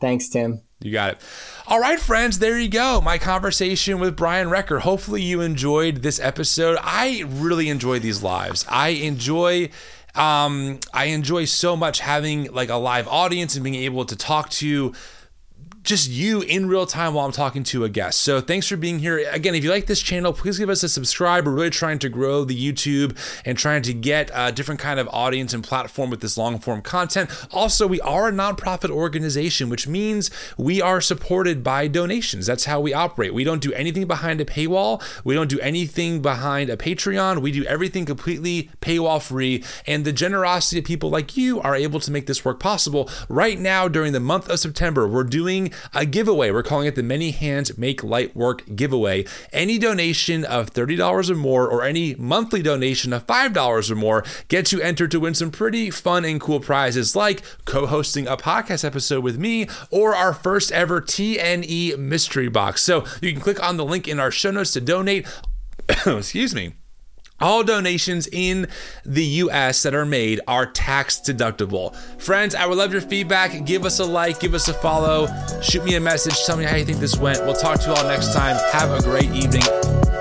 Thanks, Tim. You got it. All right, friends, there you go. My conversation with Brian Recker. Hopefully, you enjoyed this episode. I really enjoy these lives. I enjoy um, I enjoy so much having like a live audience and being able to talk to just you in real time while I'm talking to a guest. So thanks for being here. Again, if you like this channel, please give us a subscribe. We're really trying to grow the YouTube and trying to get a different kind of audience and platform with this long form content. Also, we are a nonprofit organization, which means we are supported by donations. That's how we operate. We don't do anything behind a paywall. We don't do anything behind a Patreon. We do everything completely paywall free. And the generosity of people like you are able to make this work possible. Right now, during the month of September, we're doing a giveaway. We're calling it the Many Hands Make Light Work giveaway. Any donation of $30 or more, or any monthly donation of $5 or more, gets you entered to win some pretty fun and cool prizes like co hosting a podcast episode with me or our first ever TNE mystery box. So you can click on the link in our show notes to donate. <coughs> Excuse me. All donations in the US that are made are tax deductible. Friends, I would love your feedback. Give us a like, give us a follow, shoot me a message, tell me how you think this went. We'll talk to you all next time. Have a great evening.